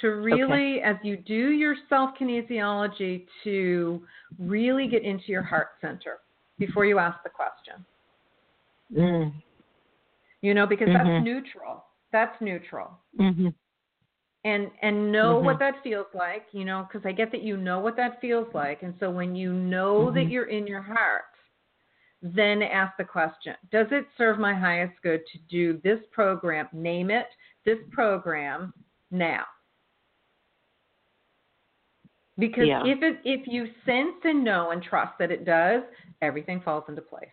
To really, okay. as you do your self kinesiology, to really get into your heart center before you ask the question. Mm. You know, because Mhm. that's neutral. That's neutral. Mhm. and and know what Mhm. that feels like you know because i get that you know what that feels like and so when you know that Mhm. you're in your heart then ask the question does it serve my highest good to do this program name it this program now because Yeah. if it if you sense and know and trust that it does everything falls into place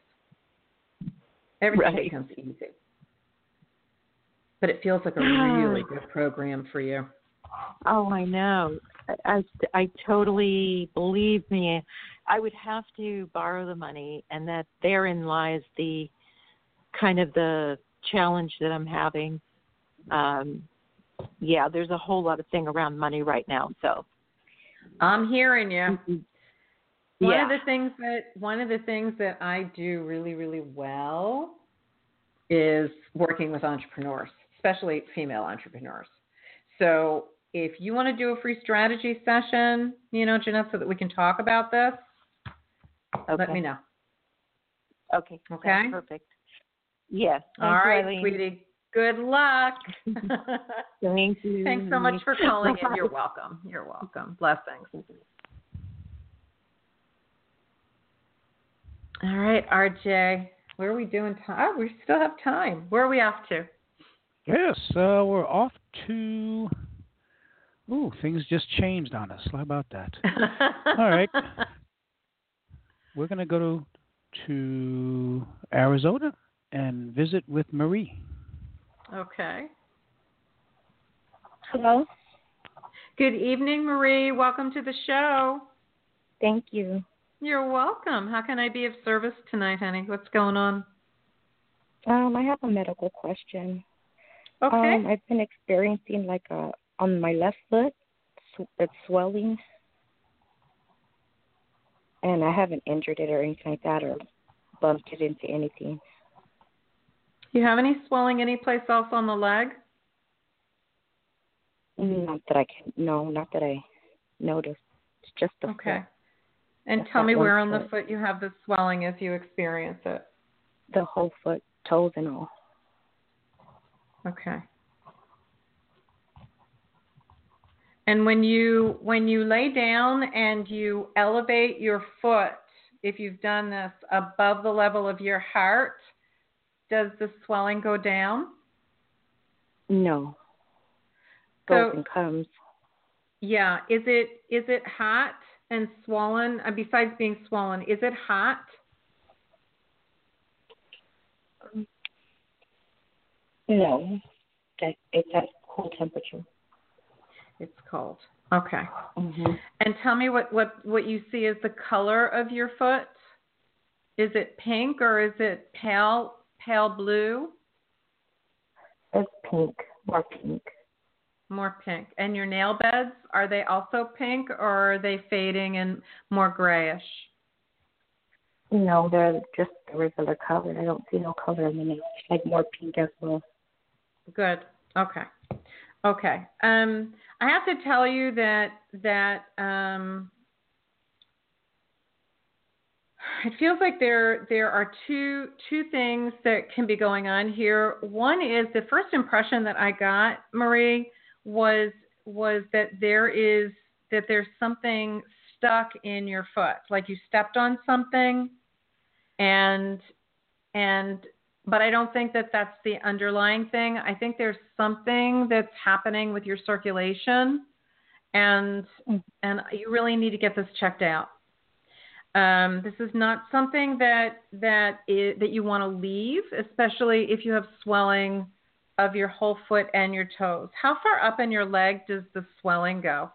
everything Right. becomes easy but it feels like a really good program for you Oh, I know. I, I, I totally believe me. I would have to borrow the money, and that therein lies the kind of the challenge that I'm having. Um, yeah, there's a whole lot of thing around money right now. So i'm hearing you Mhm. One yeah, of the things that one of the things that I do really really well is working with entrepreneurs, especially female entrepreneurs. So if you want to do a free strategy session, you know, Jeanette, so that we can talk about this, okay. let me know. Okay. sounds Okay. Perfect. Yes. All thank you, right, Ilene. sweetie. Good luck. Thank you. Thanks so much for calling in. You're welcome. You're welcome. Blessings. All right, RJ. Where are we doing time? Oh, we still have time. Where are we off to? Yes, uh, we're off to. Ooh, things just changed on us. How about that? All right. We're going to go to, to Arizona and visit with Marie. Okay. Hello. Good evening, Marie. Welcome to the show. Thank you. You're welcome. How can I be of service tonight, honey? What's going on? Um, I have a medical question. Okay. Um, I've been experiencing like a on my left foot, sw- it's swelling, and I haven't injured it or anything like that, or bumped it into anything. Do you have any swelling anyplace else on the leg? Not that I can. No, not that I noticed. It's just the Okay. foot, And tell me where on the foot. foot you have the swelling if you experience it. the whole foot, toes and all. Okay. And when you when you lay down and you elevate your foot, if you've done this above the level of your heart, does the swelling go down? No. So- Goes and comes. Yeah. Is it is it hot and swollen? Uh, besides being swollen, is it hot? No. That it's at cool temperature. It's cold. Okay. Mhm. And tell me what what what you see is the color of your foot. Is it pink or is it pale pale blue? It's pink, more pink. More pink. And your nail beds are they also pink or are they fading and more grayish? No, they're just the regular color. I don't see no color in the nails. Like more pink as well. Good. Okay. Okay. Um, I have to tell you that that um, it feels like there there are two two things that can be going on here. One is the first impression that I got, Marie, was was that there is that there's something stuck in your foot, like you stepped on something, and and but I don't think that that's the underlying thing. I think there's something that's happening with your circulation, and and you really need to get this checked out. Um, this is not something that that is, that you want to leave, especially if you have swelling of your whole foot and your toes. How far up in your leg does the swelling go?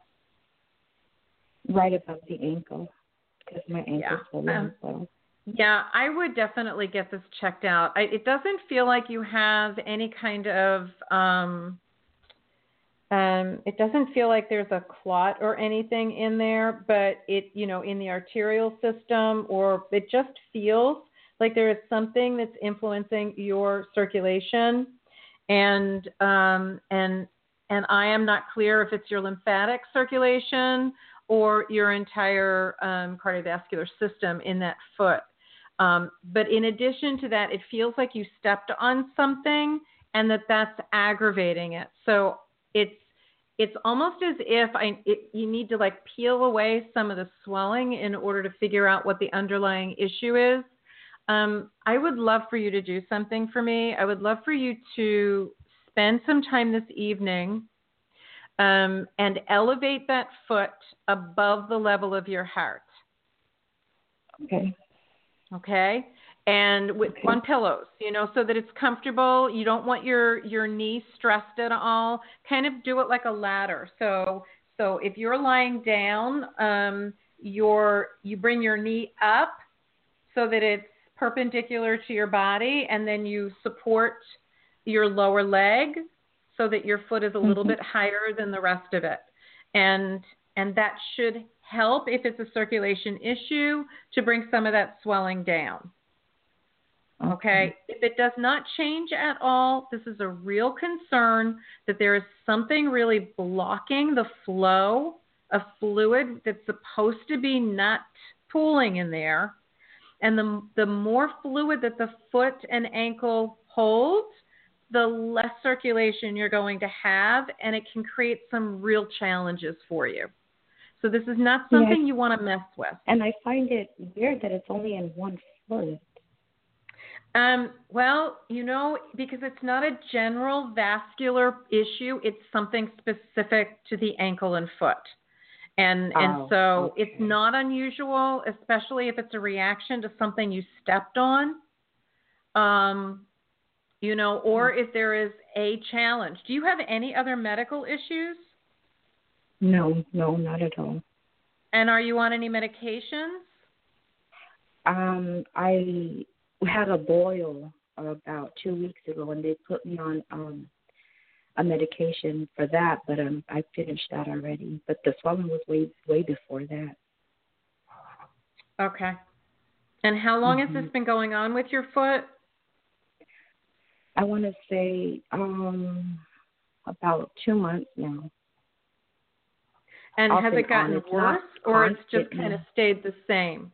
Right above the ankle. Because my ankle's Yeah. swollen Um, well. Yeah, I would definitely get this checked out. I, it doesn't feel like you have any kind of um, um, it doesn't feel like there's a clot or anything in there, but it, you know, in the arterial system, or it just feels like there is something that's influencing your circulation, and um, and and I am not clear if it's your lymphatic circulation or your entire um, cardiovascular system in that foot. Um, but in addition to that, it feels like you stepped on something and that that's aggravating it. So it's it's almost as if I it, you need to like peel away some of the swelling in order to figure out what the underlying issue is. Um, I would love for you to do something for me. I would love for you to spend some time this evening um, and elevate that foot above the level of your heart. Okay. Okay. And with Okay. on pillows, you know, so that it's comfortable. You don't want your your knee stressed at all. Kind of do it like a ladder. So so if you're lying down, um, your you bring your knee up so that it's perpendicular to your body, and then you support your lower leg so that your foot is a little Mhm. bit higher than the rest of it. And and that should help if it's a circulation issue to bring some of that swelling down. Okay. Mm-hmm. If it does not change at all, this is a real concern that there is something really blocking the flow of fluid that's supposed to be not pooling in there. And the, the more fluid that the foot and ankle holds, the less circulation you're going to have, and it can create some real challenges for you. So, this is not something you want to mess with. And I find it weird that it's only in one foot. Um, well, you know, because it's not a general vascular issue, it's something specific to the ankle and foot. And and Oh, so it's not unusual, especially if it's a reaction to something you stepped on. Um, you know, or Hmm. if there is a challenge. Do you have any other medical issues? No, no, not at all. And are you on any medications? Um, I had a boil about two weeks ago, and they put me on um a medication for that, but um I finished that already. But the swelling was way way before that. Okay. And how long has Mhm. this been going on with your foot? I want to say um about two months now. And has it gotten on. It's worse or it's just kind of stayed the same?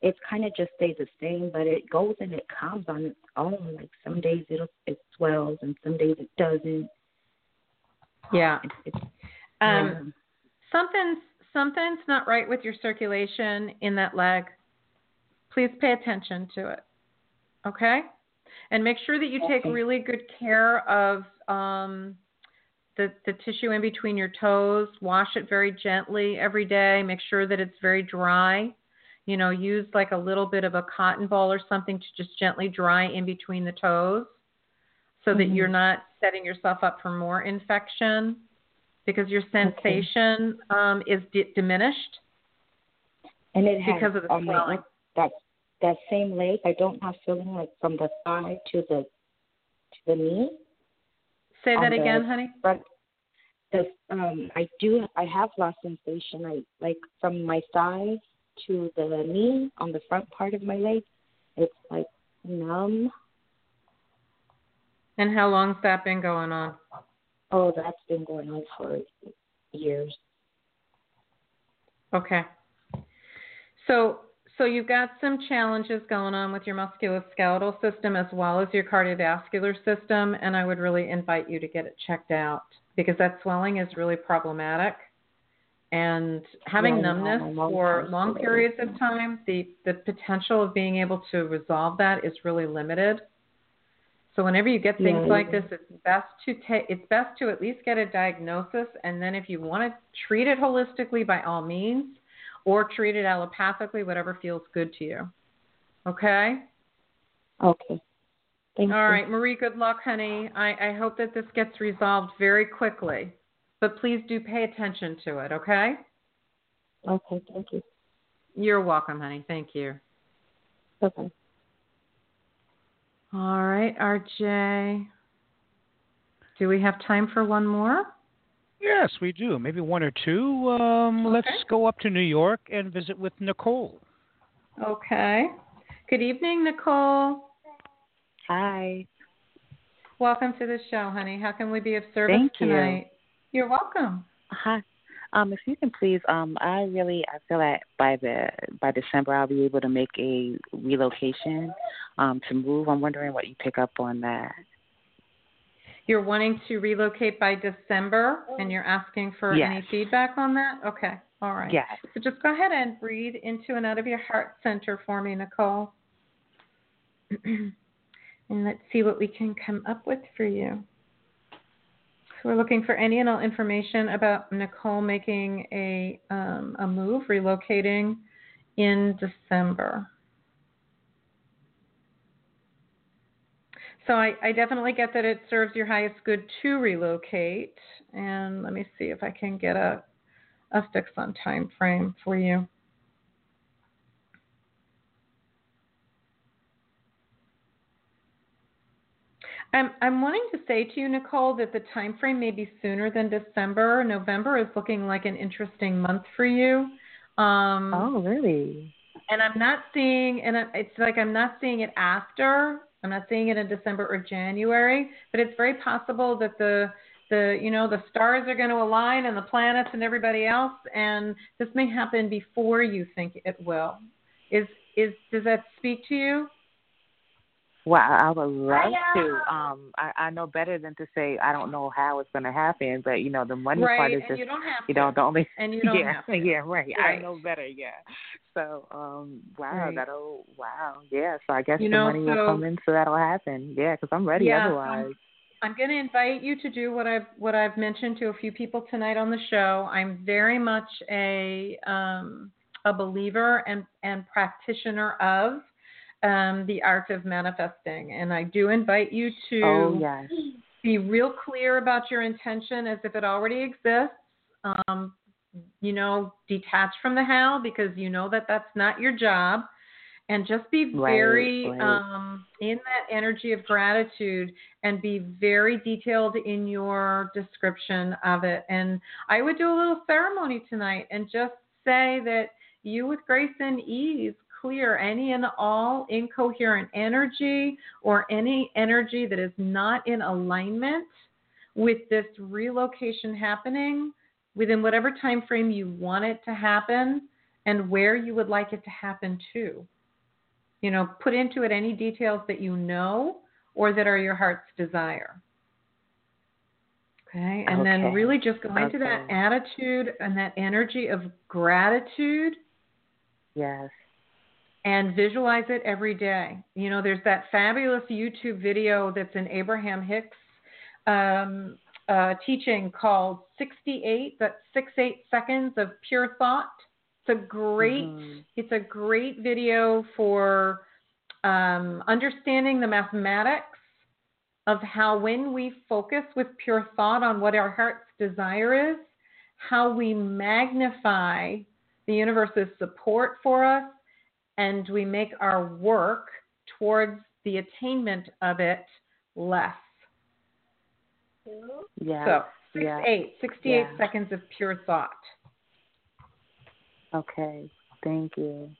It's kind of just stayed the same, but it goes and it comes on its own. Like some days it'll it swells, and some days it doesn't. Yeah. It's Um, something's something's not right with your circulation in that leg. Please pay attention to it. Okay? And make sure that you take really good care of um, the, the tissue in between your toes. Wash it very gently every day. Make sure that it's very dry. You know, use like a little bit of a cotton ball or something to just gently dry in between the toes so that Mhm. you're not setting yourself up for more infection because your sensation um, is d- diminished. and it has because of the my swelling. that that same leg. I don't have feeling like from the thigh to the to the knee. Say that the again, honey. The um, I do. I have lost sensation. I like from my thigh to the knee on the front part of my leg. It's like numb. And how long's that been going on? Oh, that's been going on for years. Okay. So so you've got some challenges going on with your musculoskeletal system as well as your cardiovascular system, and I would really invite you to get it checked out because that swelling is really problematic. And having Yeah, numbness mom for long periods of time, the, the potential of being able to resolve that is really limited. So whenever you get things Yeah, like this, it's best to take it's best to at least get a diagnosis, and then if you want to treat it holistically, by all means, or treat it allopathically, whatever feels good to you. Okay. Okay. Thank All you. right, Marie. Good luck, honey. I, I hope that this gets resolved very quickly, but please do pay attention to it. Okay. Okay. Thank you. You're welcome, honey. Thank you. Bye. All right, RJ. Do we have time for one more? Yes, we do. Maybe one or two. Um, Let's go up to New York and visit with Nicole. Okay. Good evening, Nicole. Hi. Welcome to the show, honey. How can we be of service Thank you. tonight? You're welcome. Hi. Um, if you can please, um, I really I feel that by the by December I'll be able to make a relocation um, to move. I'm wondering what you pick up on that. You're wanting to relocate by December, and you're asking for Yes. any feedback on that. Okay, all right. Yes. So just go ahead and breathe into and out of your heart center for me, Nicole. and let's see what we can come up with for you. So we're looking for any and all information about Nicole making a um, a move, relocating in December. So I, I definitely get that it serves your highest good to relocate. And let me see if I can get a a fix on time frame for you. I'm I'm wanting to say to you, Nicole, that the time frame may be sooner than December. November is looking like an interesting month for you. Um, Oh, really? and I'm not seeing, and it's like I'm not seeing it after. I'm not seeing it in December or January, but it's very possible that the the you know the stars are going to align and the planets and everybody else, and this may happen before you think it will. Is is does that speak to you? Well, I would love to. Um, I, I know better than to say I don't know how it's going to happen, but you know the money part is just you don't have you know to. the only And you don't yeah have to. yeah right. Right. I know better yeah. So um wow Right. that'll wow yeah. So I guess You the know, money will come in, so that'll happen. Yeah, because I'm ready Yeah, otherwise. I'm going to invite you to do what I've what I've mentioned to a few people tonight on the show. I'm very much a um, a believer and and practitioner of um, the art of manifesting, and I do invite you to Oh yes. be real clear about your intention as if it already exists. Um, you know, detach from the how because you know that that's not your job, and just be Right, very right. um, in that energy of gratitude and be very detailed in your description of it. And I would do a little ceremony tonight and just say that you, with grace and ease, clear any and all incoherent energy or any energy that is not in alignment with this relocation happening within whatever time frame you want it to happen and where you would like it to happen to. You know, put into it any details that you know or that are your heart's desire. Okay, and then really just go into that attitude and that energy of gratitude Yes. And visualize it every day. You know, there's that fabulous YouTube video that's in Abraham Hicks um, uh, teaching called 68, that's 68 seconds of pure thought. It's a great, Mhm. it's a great video for um, understanding the mathematics of how when we focus with pure thought on what our heart's desire is, how we magnify the universe's support for us and we make our work towards the attainment of it less. Yes. So, six, yes. eight, 68 Yeah. seconds of pure thought. Okay. Thank you.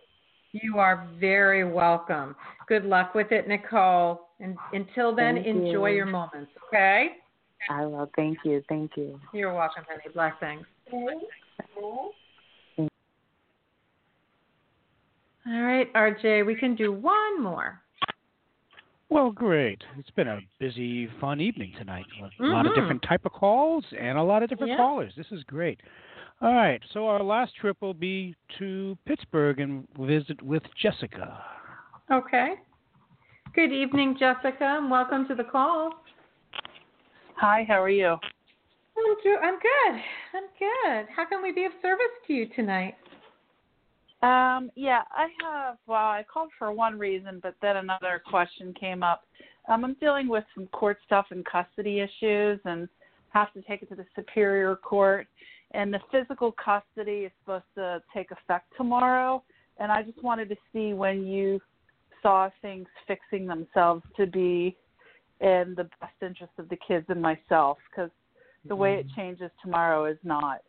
You are very welcome. Good luck with it, Nicole. And until then, Thank enjoy you. your moments, okay? I will. Thank you. Thank you. You're welcome, honey. Blessings. All right, RJ, we can do one more. Well, great. It's been a busy, fun evening tonight. A lot of Mhm. different type of calls and a lot of different Yeah. callers. This is great. All right, so our last trip will be to Pittsburgh and visit with Jessica. Okay. Good evening, Jessica, and welcome to the call. Hi, how are you? I'm, I'm good. I'm good. How can we be of service to you tonight? Um, yeah, I have. Well, I called for one reason, but then another question came up. Um, I'm dealing with some court stuff and custody issues, and have to take it to the superior court. And the physical custody is supposed to take effect tomorrow. And I just wanted to see when you saw things fixing themselves to be in the best interest of the kids and myself, because the way it changes tomorrow is not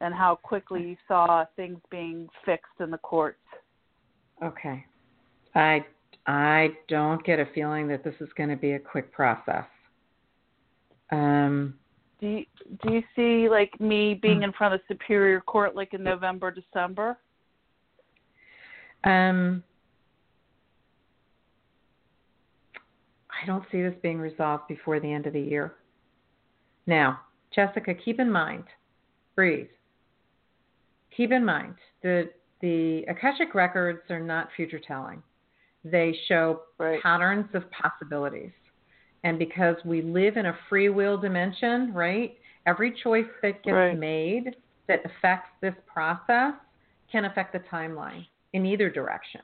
and how quickly you saw things being fixed in the courts. Okay. I I don't get a feeling that this is going to be a quick process. Um, do you, do you see like me being Hmm. in front of Superior Court like in November, December? Um, I don't see this being resolved before the end of the year. Now, Jessica, keep in mind, breathe. Keep in mind that the Akashic records are not future telling. They show Right. patterns of possibilities. And because we live in a free will dimension, right? Every choice that gets Right. made that affects this process can affect the timeline in either direction,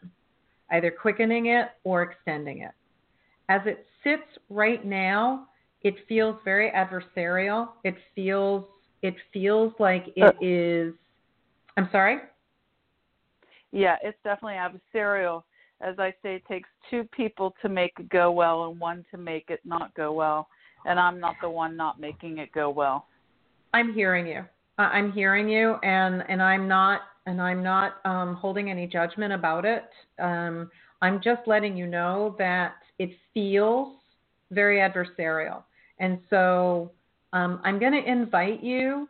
either quickening it or extending it. As it sits right now, it feels very adversarial. It feels it feels like it Uh. is I'm sorry? Yeah, it's definitely adversarial. As I say, it takes two people to make it go well and one to make it not go well. And I'm not the one not making it go well. I'm hearing you. I'm hearing you, and and I'm not and I'm not um, holding any judgment about it. Um, I'm just letting you know that it feels very adversarial, and so um, I'm going to invite you.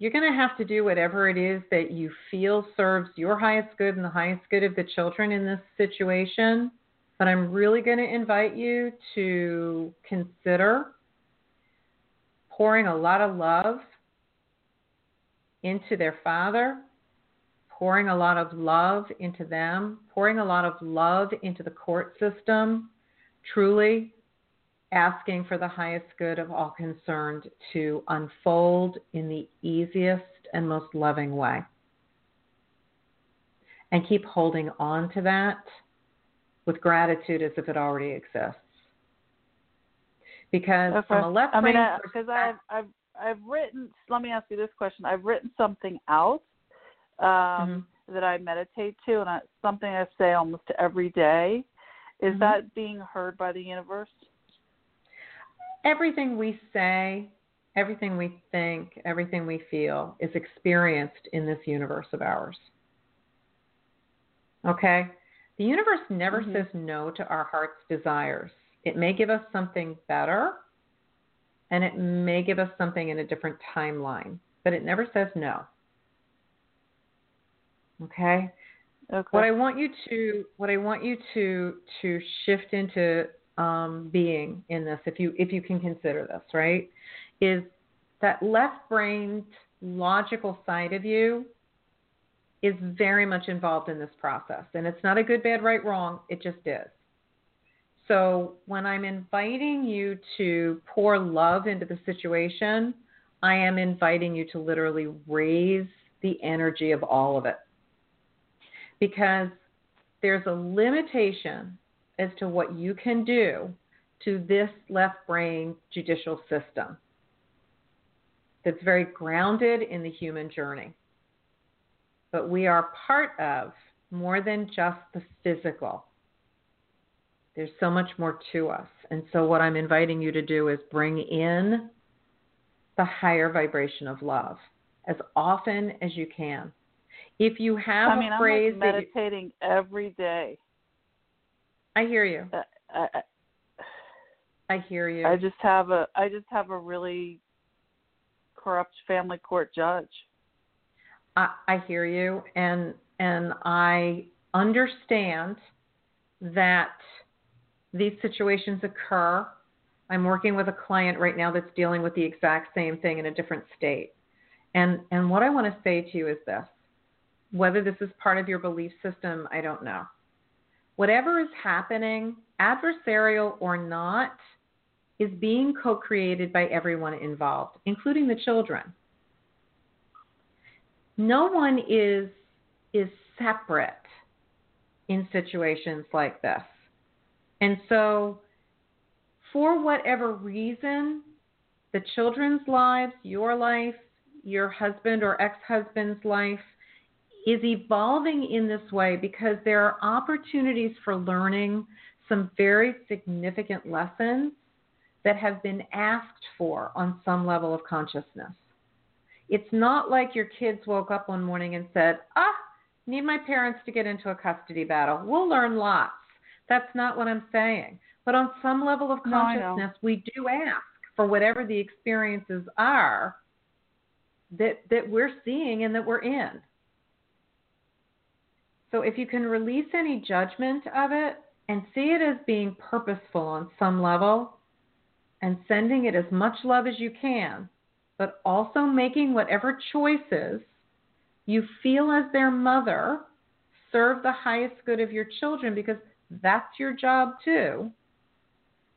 You're going to have to do whatever it is that you feel serves your highest good and the highest good of the children in this situation. But I'm really going to invite you to consider pouring a lot of love into their father, pouring a lot of love into them, pouring a lot of love into the court system, truly asking for the highest good of all concerned to unfold in the easiest and most loving way. And keep holding on to that with gratitude as if it already exists. Because Okay. from a left I mean, because I've I've I've written. Let me ask you this question: I've written something out um, that I meditate to, and I, something I say almost every day. Is Mhm. that being heard by the universe? Everything we say, everything we think, everything we feel is experienced in this universe of ours. Okay? The universe never Mhm. says no to our heart's desires. It may give us something better and it may give us something in a different timeline, but it never says no. Okay? Okay. What I want you to what I want you to to shift into um, being in this, if you if you can consider this, right, is that left-brained logical side of you is very much involved in this process, and it's not a good, bad, right, wrong. It just is. So when I'm inviting you to pour love into the situation, I am inviting you to literally raise the energy of all of it because there's a limitation as to what you can do to this left brain judicial system that's very grounded in the human journey. But we are part of more than just the physical. There's so much more to us. And so, what I'm inviting you to do is bring in the higher vibration of love as often as you can. If you have I mean, a I'm phrase like that you, meditating every day. I hear you. Uh, I, I, I hear you. I just have a I just have a really corrupt family court judge. I, I hear you, and and I understand that these situations occur. I'm working with a client right now that's dealing with the exact same thing in a different state. And and what I want to say to you is this. Whether this is part of your belief system, I don't know. Whatever is happening, adversarial or not, is being co-created by everyone involved, including the children. No one is is separate in situations like this. And so for whatever reason, the children's lives, your life, your husband or ex-husband's life is evolving in this way because there are opportunities for learning some very significant lessons that have been asked for on some level of consciousness. It's not like your kids woke up one morning and said, ah, need my parents to get into a custody battle. We'll learn lots. That's not what I'm saying. But on some level of No, consciousness, we do ask for whatever the experiences are that that we're seeing and that we're in. So if you can release any judgment of it and see it as being purposeful on some level and sending it as much love as you can, but also making whatever choices you feel as their mother serve the highest good of your children because that's your job too.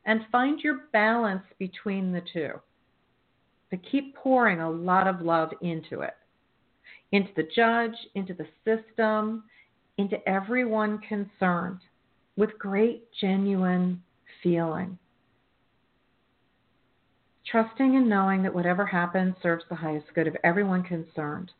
And find your balance between the two. But keep pouring a lot of love into it into the judge, into the system, into everyone concerned with great, genuine feeling. Trusting and knowing that whatever happens serves the highest good of everyone concerned.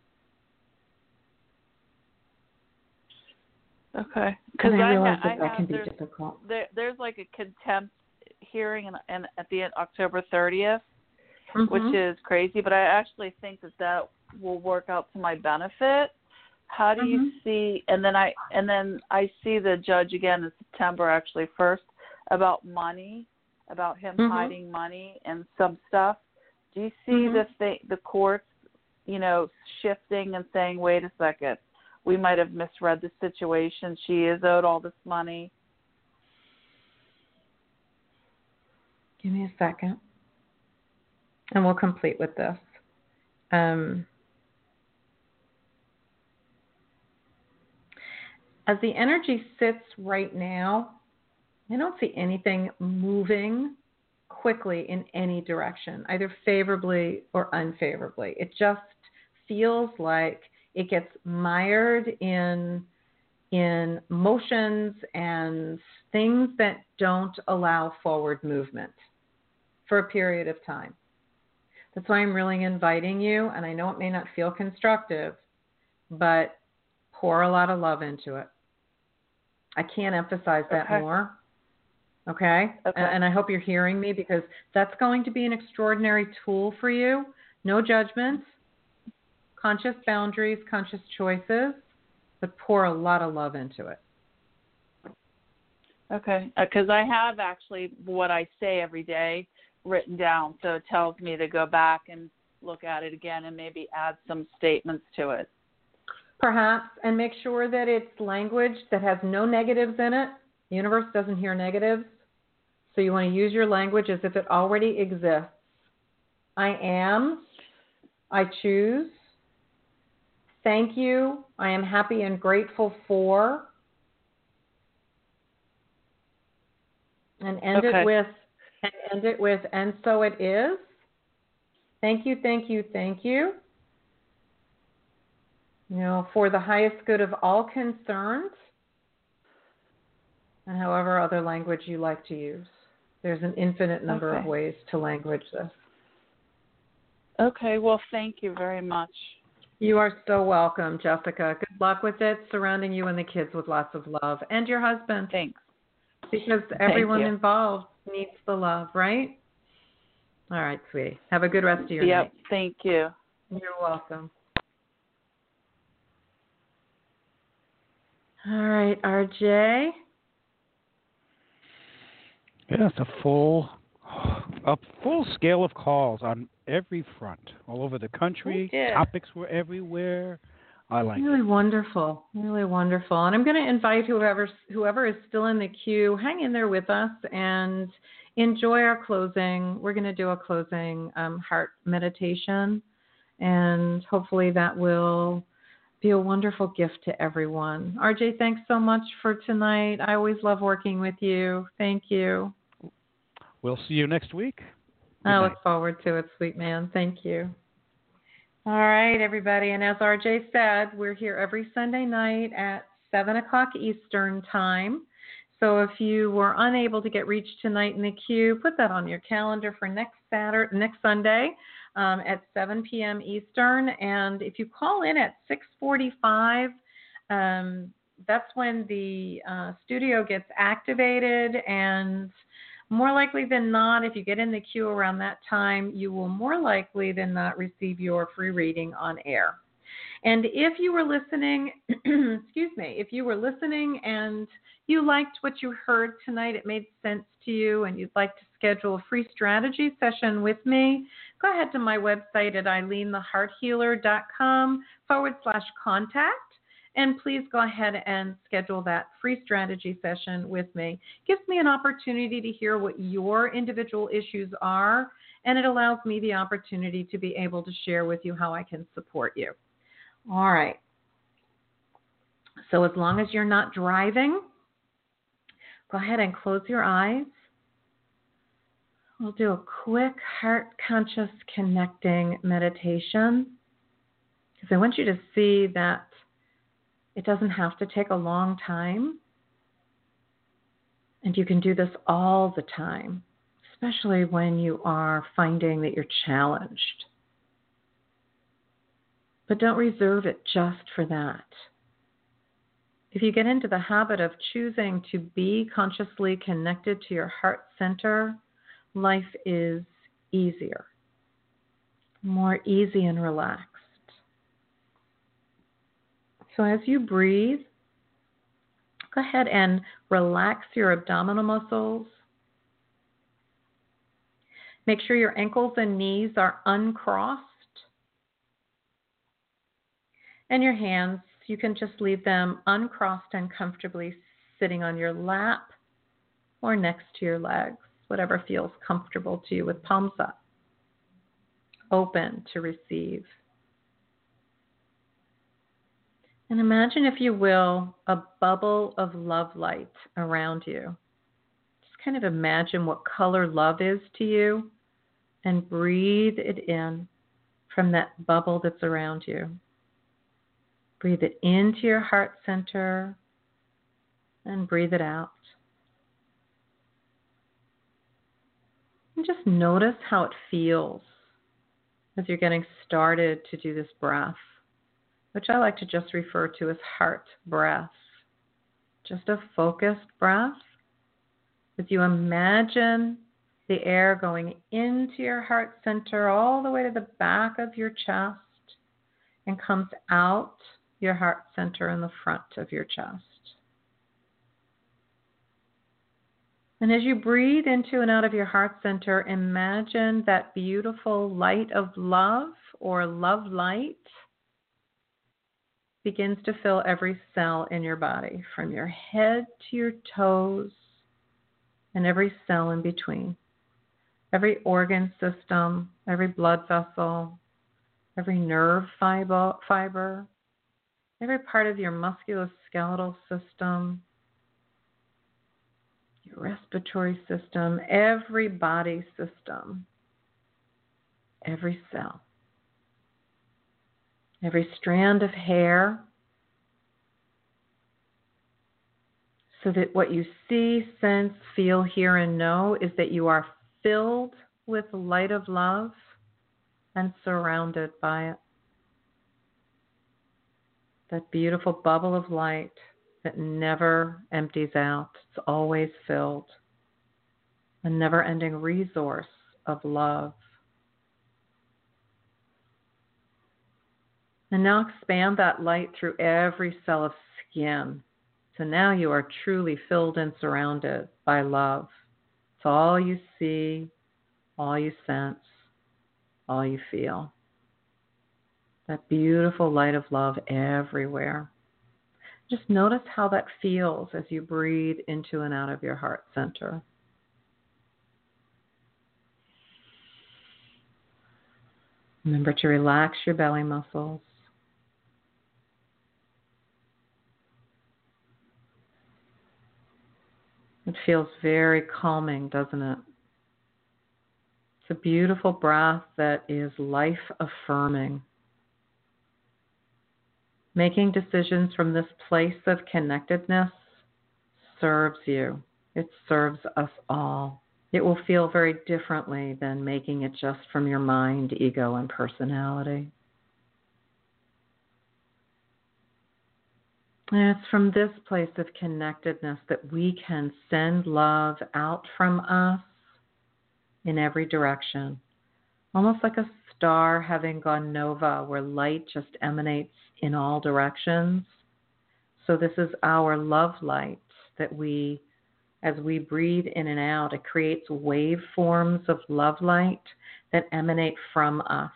Okay. Because I, realize ha- that I that can be difficult. There, there's like a contempt hearing in, in, at the end, October 30th, Mhm. which is crazy. But I actually think that that will work out to my benefit. How do you Mhm. see? And then I and then I see the judge again in September actually first about money, about him Mhm. hiding money and some stuff. Do you see Mhm. the th- the courts, you know, shifting and saying, wait a second, we might have misread the situation. She is owed all this money. Give me a second. And we'll complete with this. Um, as the energy sits right now, I don't see anything moving quickly in any direction, either favorably or unfavorably. It just feels like it gets mired in in motions and things that don't allow forward movement for a period of time. That's why I'm really inviting you, and I know it may not feel constructive, but pour a lot of love into it. I can't emphasize that Okay. more. Okay? Okay. And, I hope you're hearing me because that's going to be an extraordinary tool for you. No judgments, conscious boundaries, conscious choices, but pour a lot of love into it. Okay, uh, because I have actually what I say every day written down, so it tells me to go back and look at it again and maybe add some statements to it. Perhaps, and make sure that it's language that has no negatives in it. The universe doesn't hear negatives. So you want to use your language as if it already exists. I am. I choose. Thank you. I am happy and grateful for. And end Okay. it with and end it with and so it is. Thank you, thank you, thank you. You know, for the highest good of all concerned, and however other language you like to use. There's an infinite number of ways to language this. Okay, well, thank you very much. You are so welcome, Jessica. Good luck with it, surrounding you and the kids with lots of love, and your husband. Thanks. Because everyone involved needs the love, right? All right, sweetie. Have a good rest of your day. Yep, night. thank you. You're welcome. All right, RJ. Yeah, it's a full, a full scale of calls on every front, all over the country. Topics were everywhere. I like really it. wonderful, really wonderful. And I'm going to invite whoever whoever is still in the queue, hang in there with us and enjoy our closing. We're going to do a closing um, heart meditation, and hopefully that will be a wonderful gift to everyone. RJ, thanks so much for tonight. I always love working with you. Thank you. We'll see you next week. Good I night. look forward to it, sweet man. Thank you. All right, everybody. And as RJ said, we're here every Sunday night at 7 o'clock Eastern Time. So if you were unable to get reached tonight in the queue, put that on your calendar for next Saturday, next Sunday um, at 7 p.m. Eastern. And if you call in at 6:45, um, that's when the uh, studio gets activated and more likely than not, if you get in the queue around that time, you will more likely than not receive your free reading on air. And if you were listening, excuse me, if you were listening and you liked what you heard tonight, it made sense to you, and you'd like to schedule a free strategy session with me, go ahead to my website at ilenethehearthealer.com forward slash contact. And please go ahead and schedule that free strategy session with me. Gives me an opportunity to hear what your individual issues are, and it allows me the opportunity to be able to share with you how I can support you. All right. So, as long as you're not driving, go ahead and close your eyes. We'll do a quick heart conscious connecting meditation because I want you to see that it doesn't have to take a long time. And you can do this all the time, especially when you are finding that you're challenged. But don't reserve it just for that. If you get into the habit of choosing to be consciously connected to your heart center, life is easier, more easy and relaxed. So as you breathe, go ahead and relax your abdominal muscles. Make sure your ankles and knees are uncrossed. And your hands, you can just leave them uncrossed and comfortably sitting on your lap or next to your legs, whatever feels comfortable to you with palms up, open to receive. And imagine, if you will, a bubble of love light around you. Just kind of imagine what color love is to you and breathe it in from that bubble that's around you. Breathe it into your heart center and breathe it out. And just notice how it feels as you're getting started to do this breath which I like to just refer to as heart breath. Just a focused breath. As you imagine the air going into your heart center all the way to the back of your chest and comes out your heart center in the front of your chest. And as you breathe into and out of your heart center, imagine that beautiful light of love or love light begins to fill every cell in your body, from your head to your toes and every cell in between. Every organ system, every blood vessel, every nerve fiber, fiber every part of your musculoskeletal system, respiratory system, every body system, every cell every strand of hair, so that what you see, sense, feel, hear, and know is that you are filled with light of love and surrounded by it. That beautiful bubble of light that never empties out, it's always filled. A never ending resource of love. And now expand that light through every cell of skin. So now you are truly filled and surrounded by love. It's all you see, all you sense, all you feel. That beautiful light of love everywhere. Just notice how that feels as you breathe into and out of your heart center. Remember to relax your belly muscles. It feels very calming, doesn't it? It's a beautiful breath that is life affirming. Making decisions from this place of connectedness serves you. It serves us all. It will feel very differently than making it just from your mind, ego, and personality. And it's from this place of connectedness that we can send love out from us in every direction. almost like a star having gone nova, where light just emanates in all directions. So, this is our love light that we, as we breathe in and out, it creates waveforms of love light that emanate from us,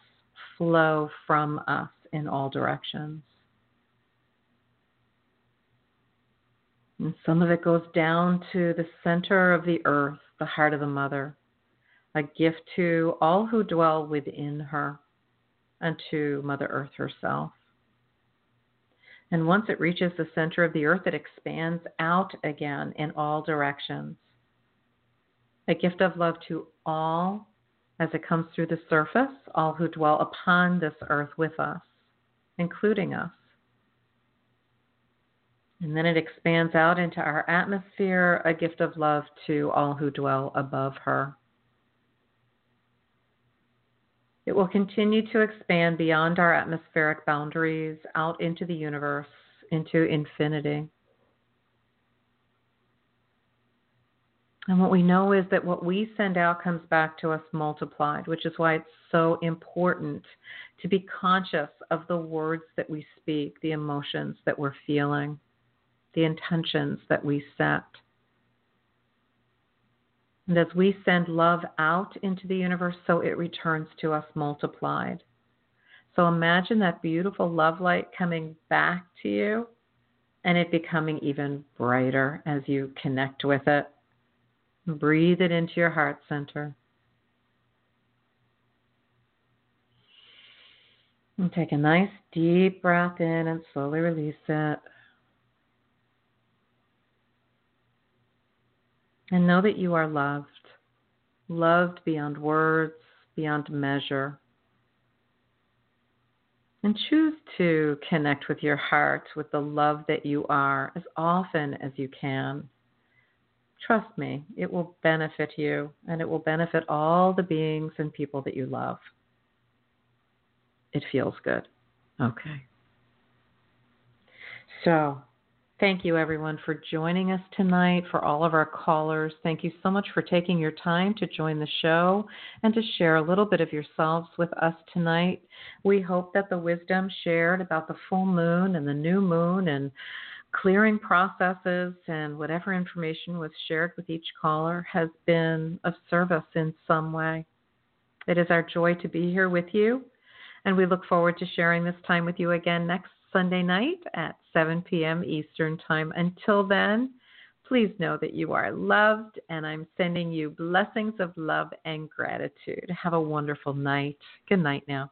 flow from us in all directions. And some of it goes down to the center of the earth, the heart of the mother, a gift to all who dwell within her and to Mother Earth herself. And once it reaches the center of the earth, it expands out again in all directions. A gift of love to all as it comes through the surface, all who dwell upon this earth with us, including us. And then it expands out into our atmosphere, a gift of love to all who dwell above her. It will continue to expand beyond our atmospheric boundaries, out into the universe, into infinity. And what we know is that what we send out comes back to us multiplied, which is why it's so important to be conscious of the words that we speak, the emotions that we're feeling, the intentions that we set. And as we send love out into the universe, so it returns to us multiplied. So imagine that beautiful love light coming back to you and it becoming even brighter as you connect with it. Breathe it into your heart center. And take a nice deep breath in and slowly release it. And know that you are loved, loved beyond words, beyond measure. And choose to connect with your heart, with the love that you are, as often as you can. Trust me, it will benefit you and it will benefit all the beings and people that you love. It feels good. Okay. So, thank you everyone for joining us tonight, for all of our callers. Thank you so much for taking your time to join the show and to share a little bit of yourselves with us tonight. We hope that the wisdom shared about the full moon and the new moon and clearing processes and whatever information was shared with each caller has been of service in some way. It is our joy to be here with you, and we look forward to sharing this time with you again next Sunday night at 7 p.m. Eastern Time. Until then, please know that you are loved, and I'm sending you blessings of love and gratitude. Have a wonderful night. Good night now.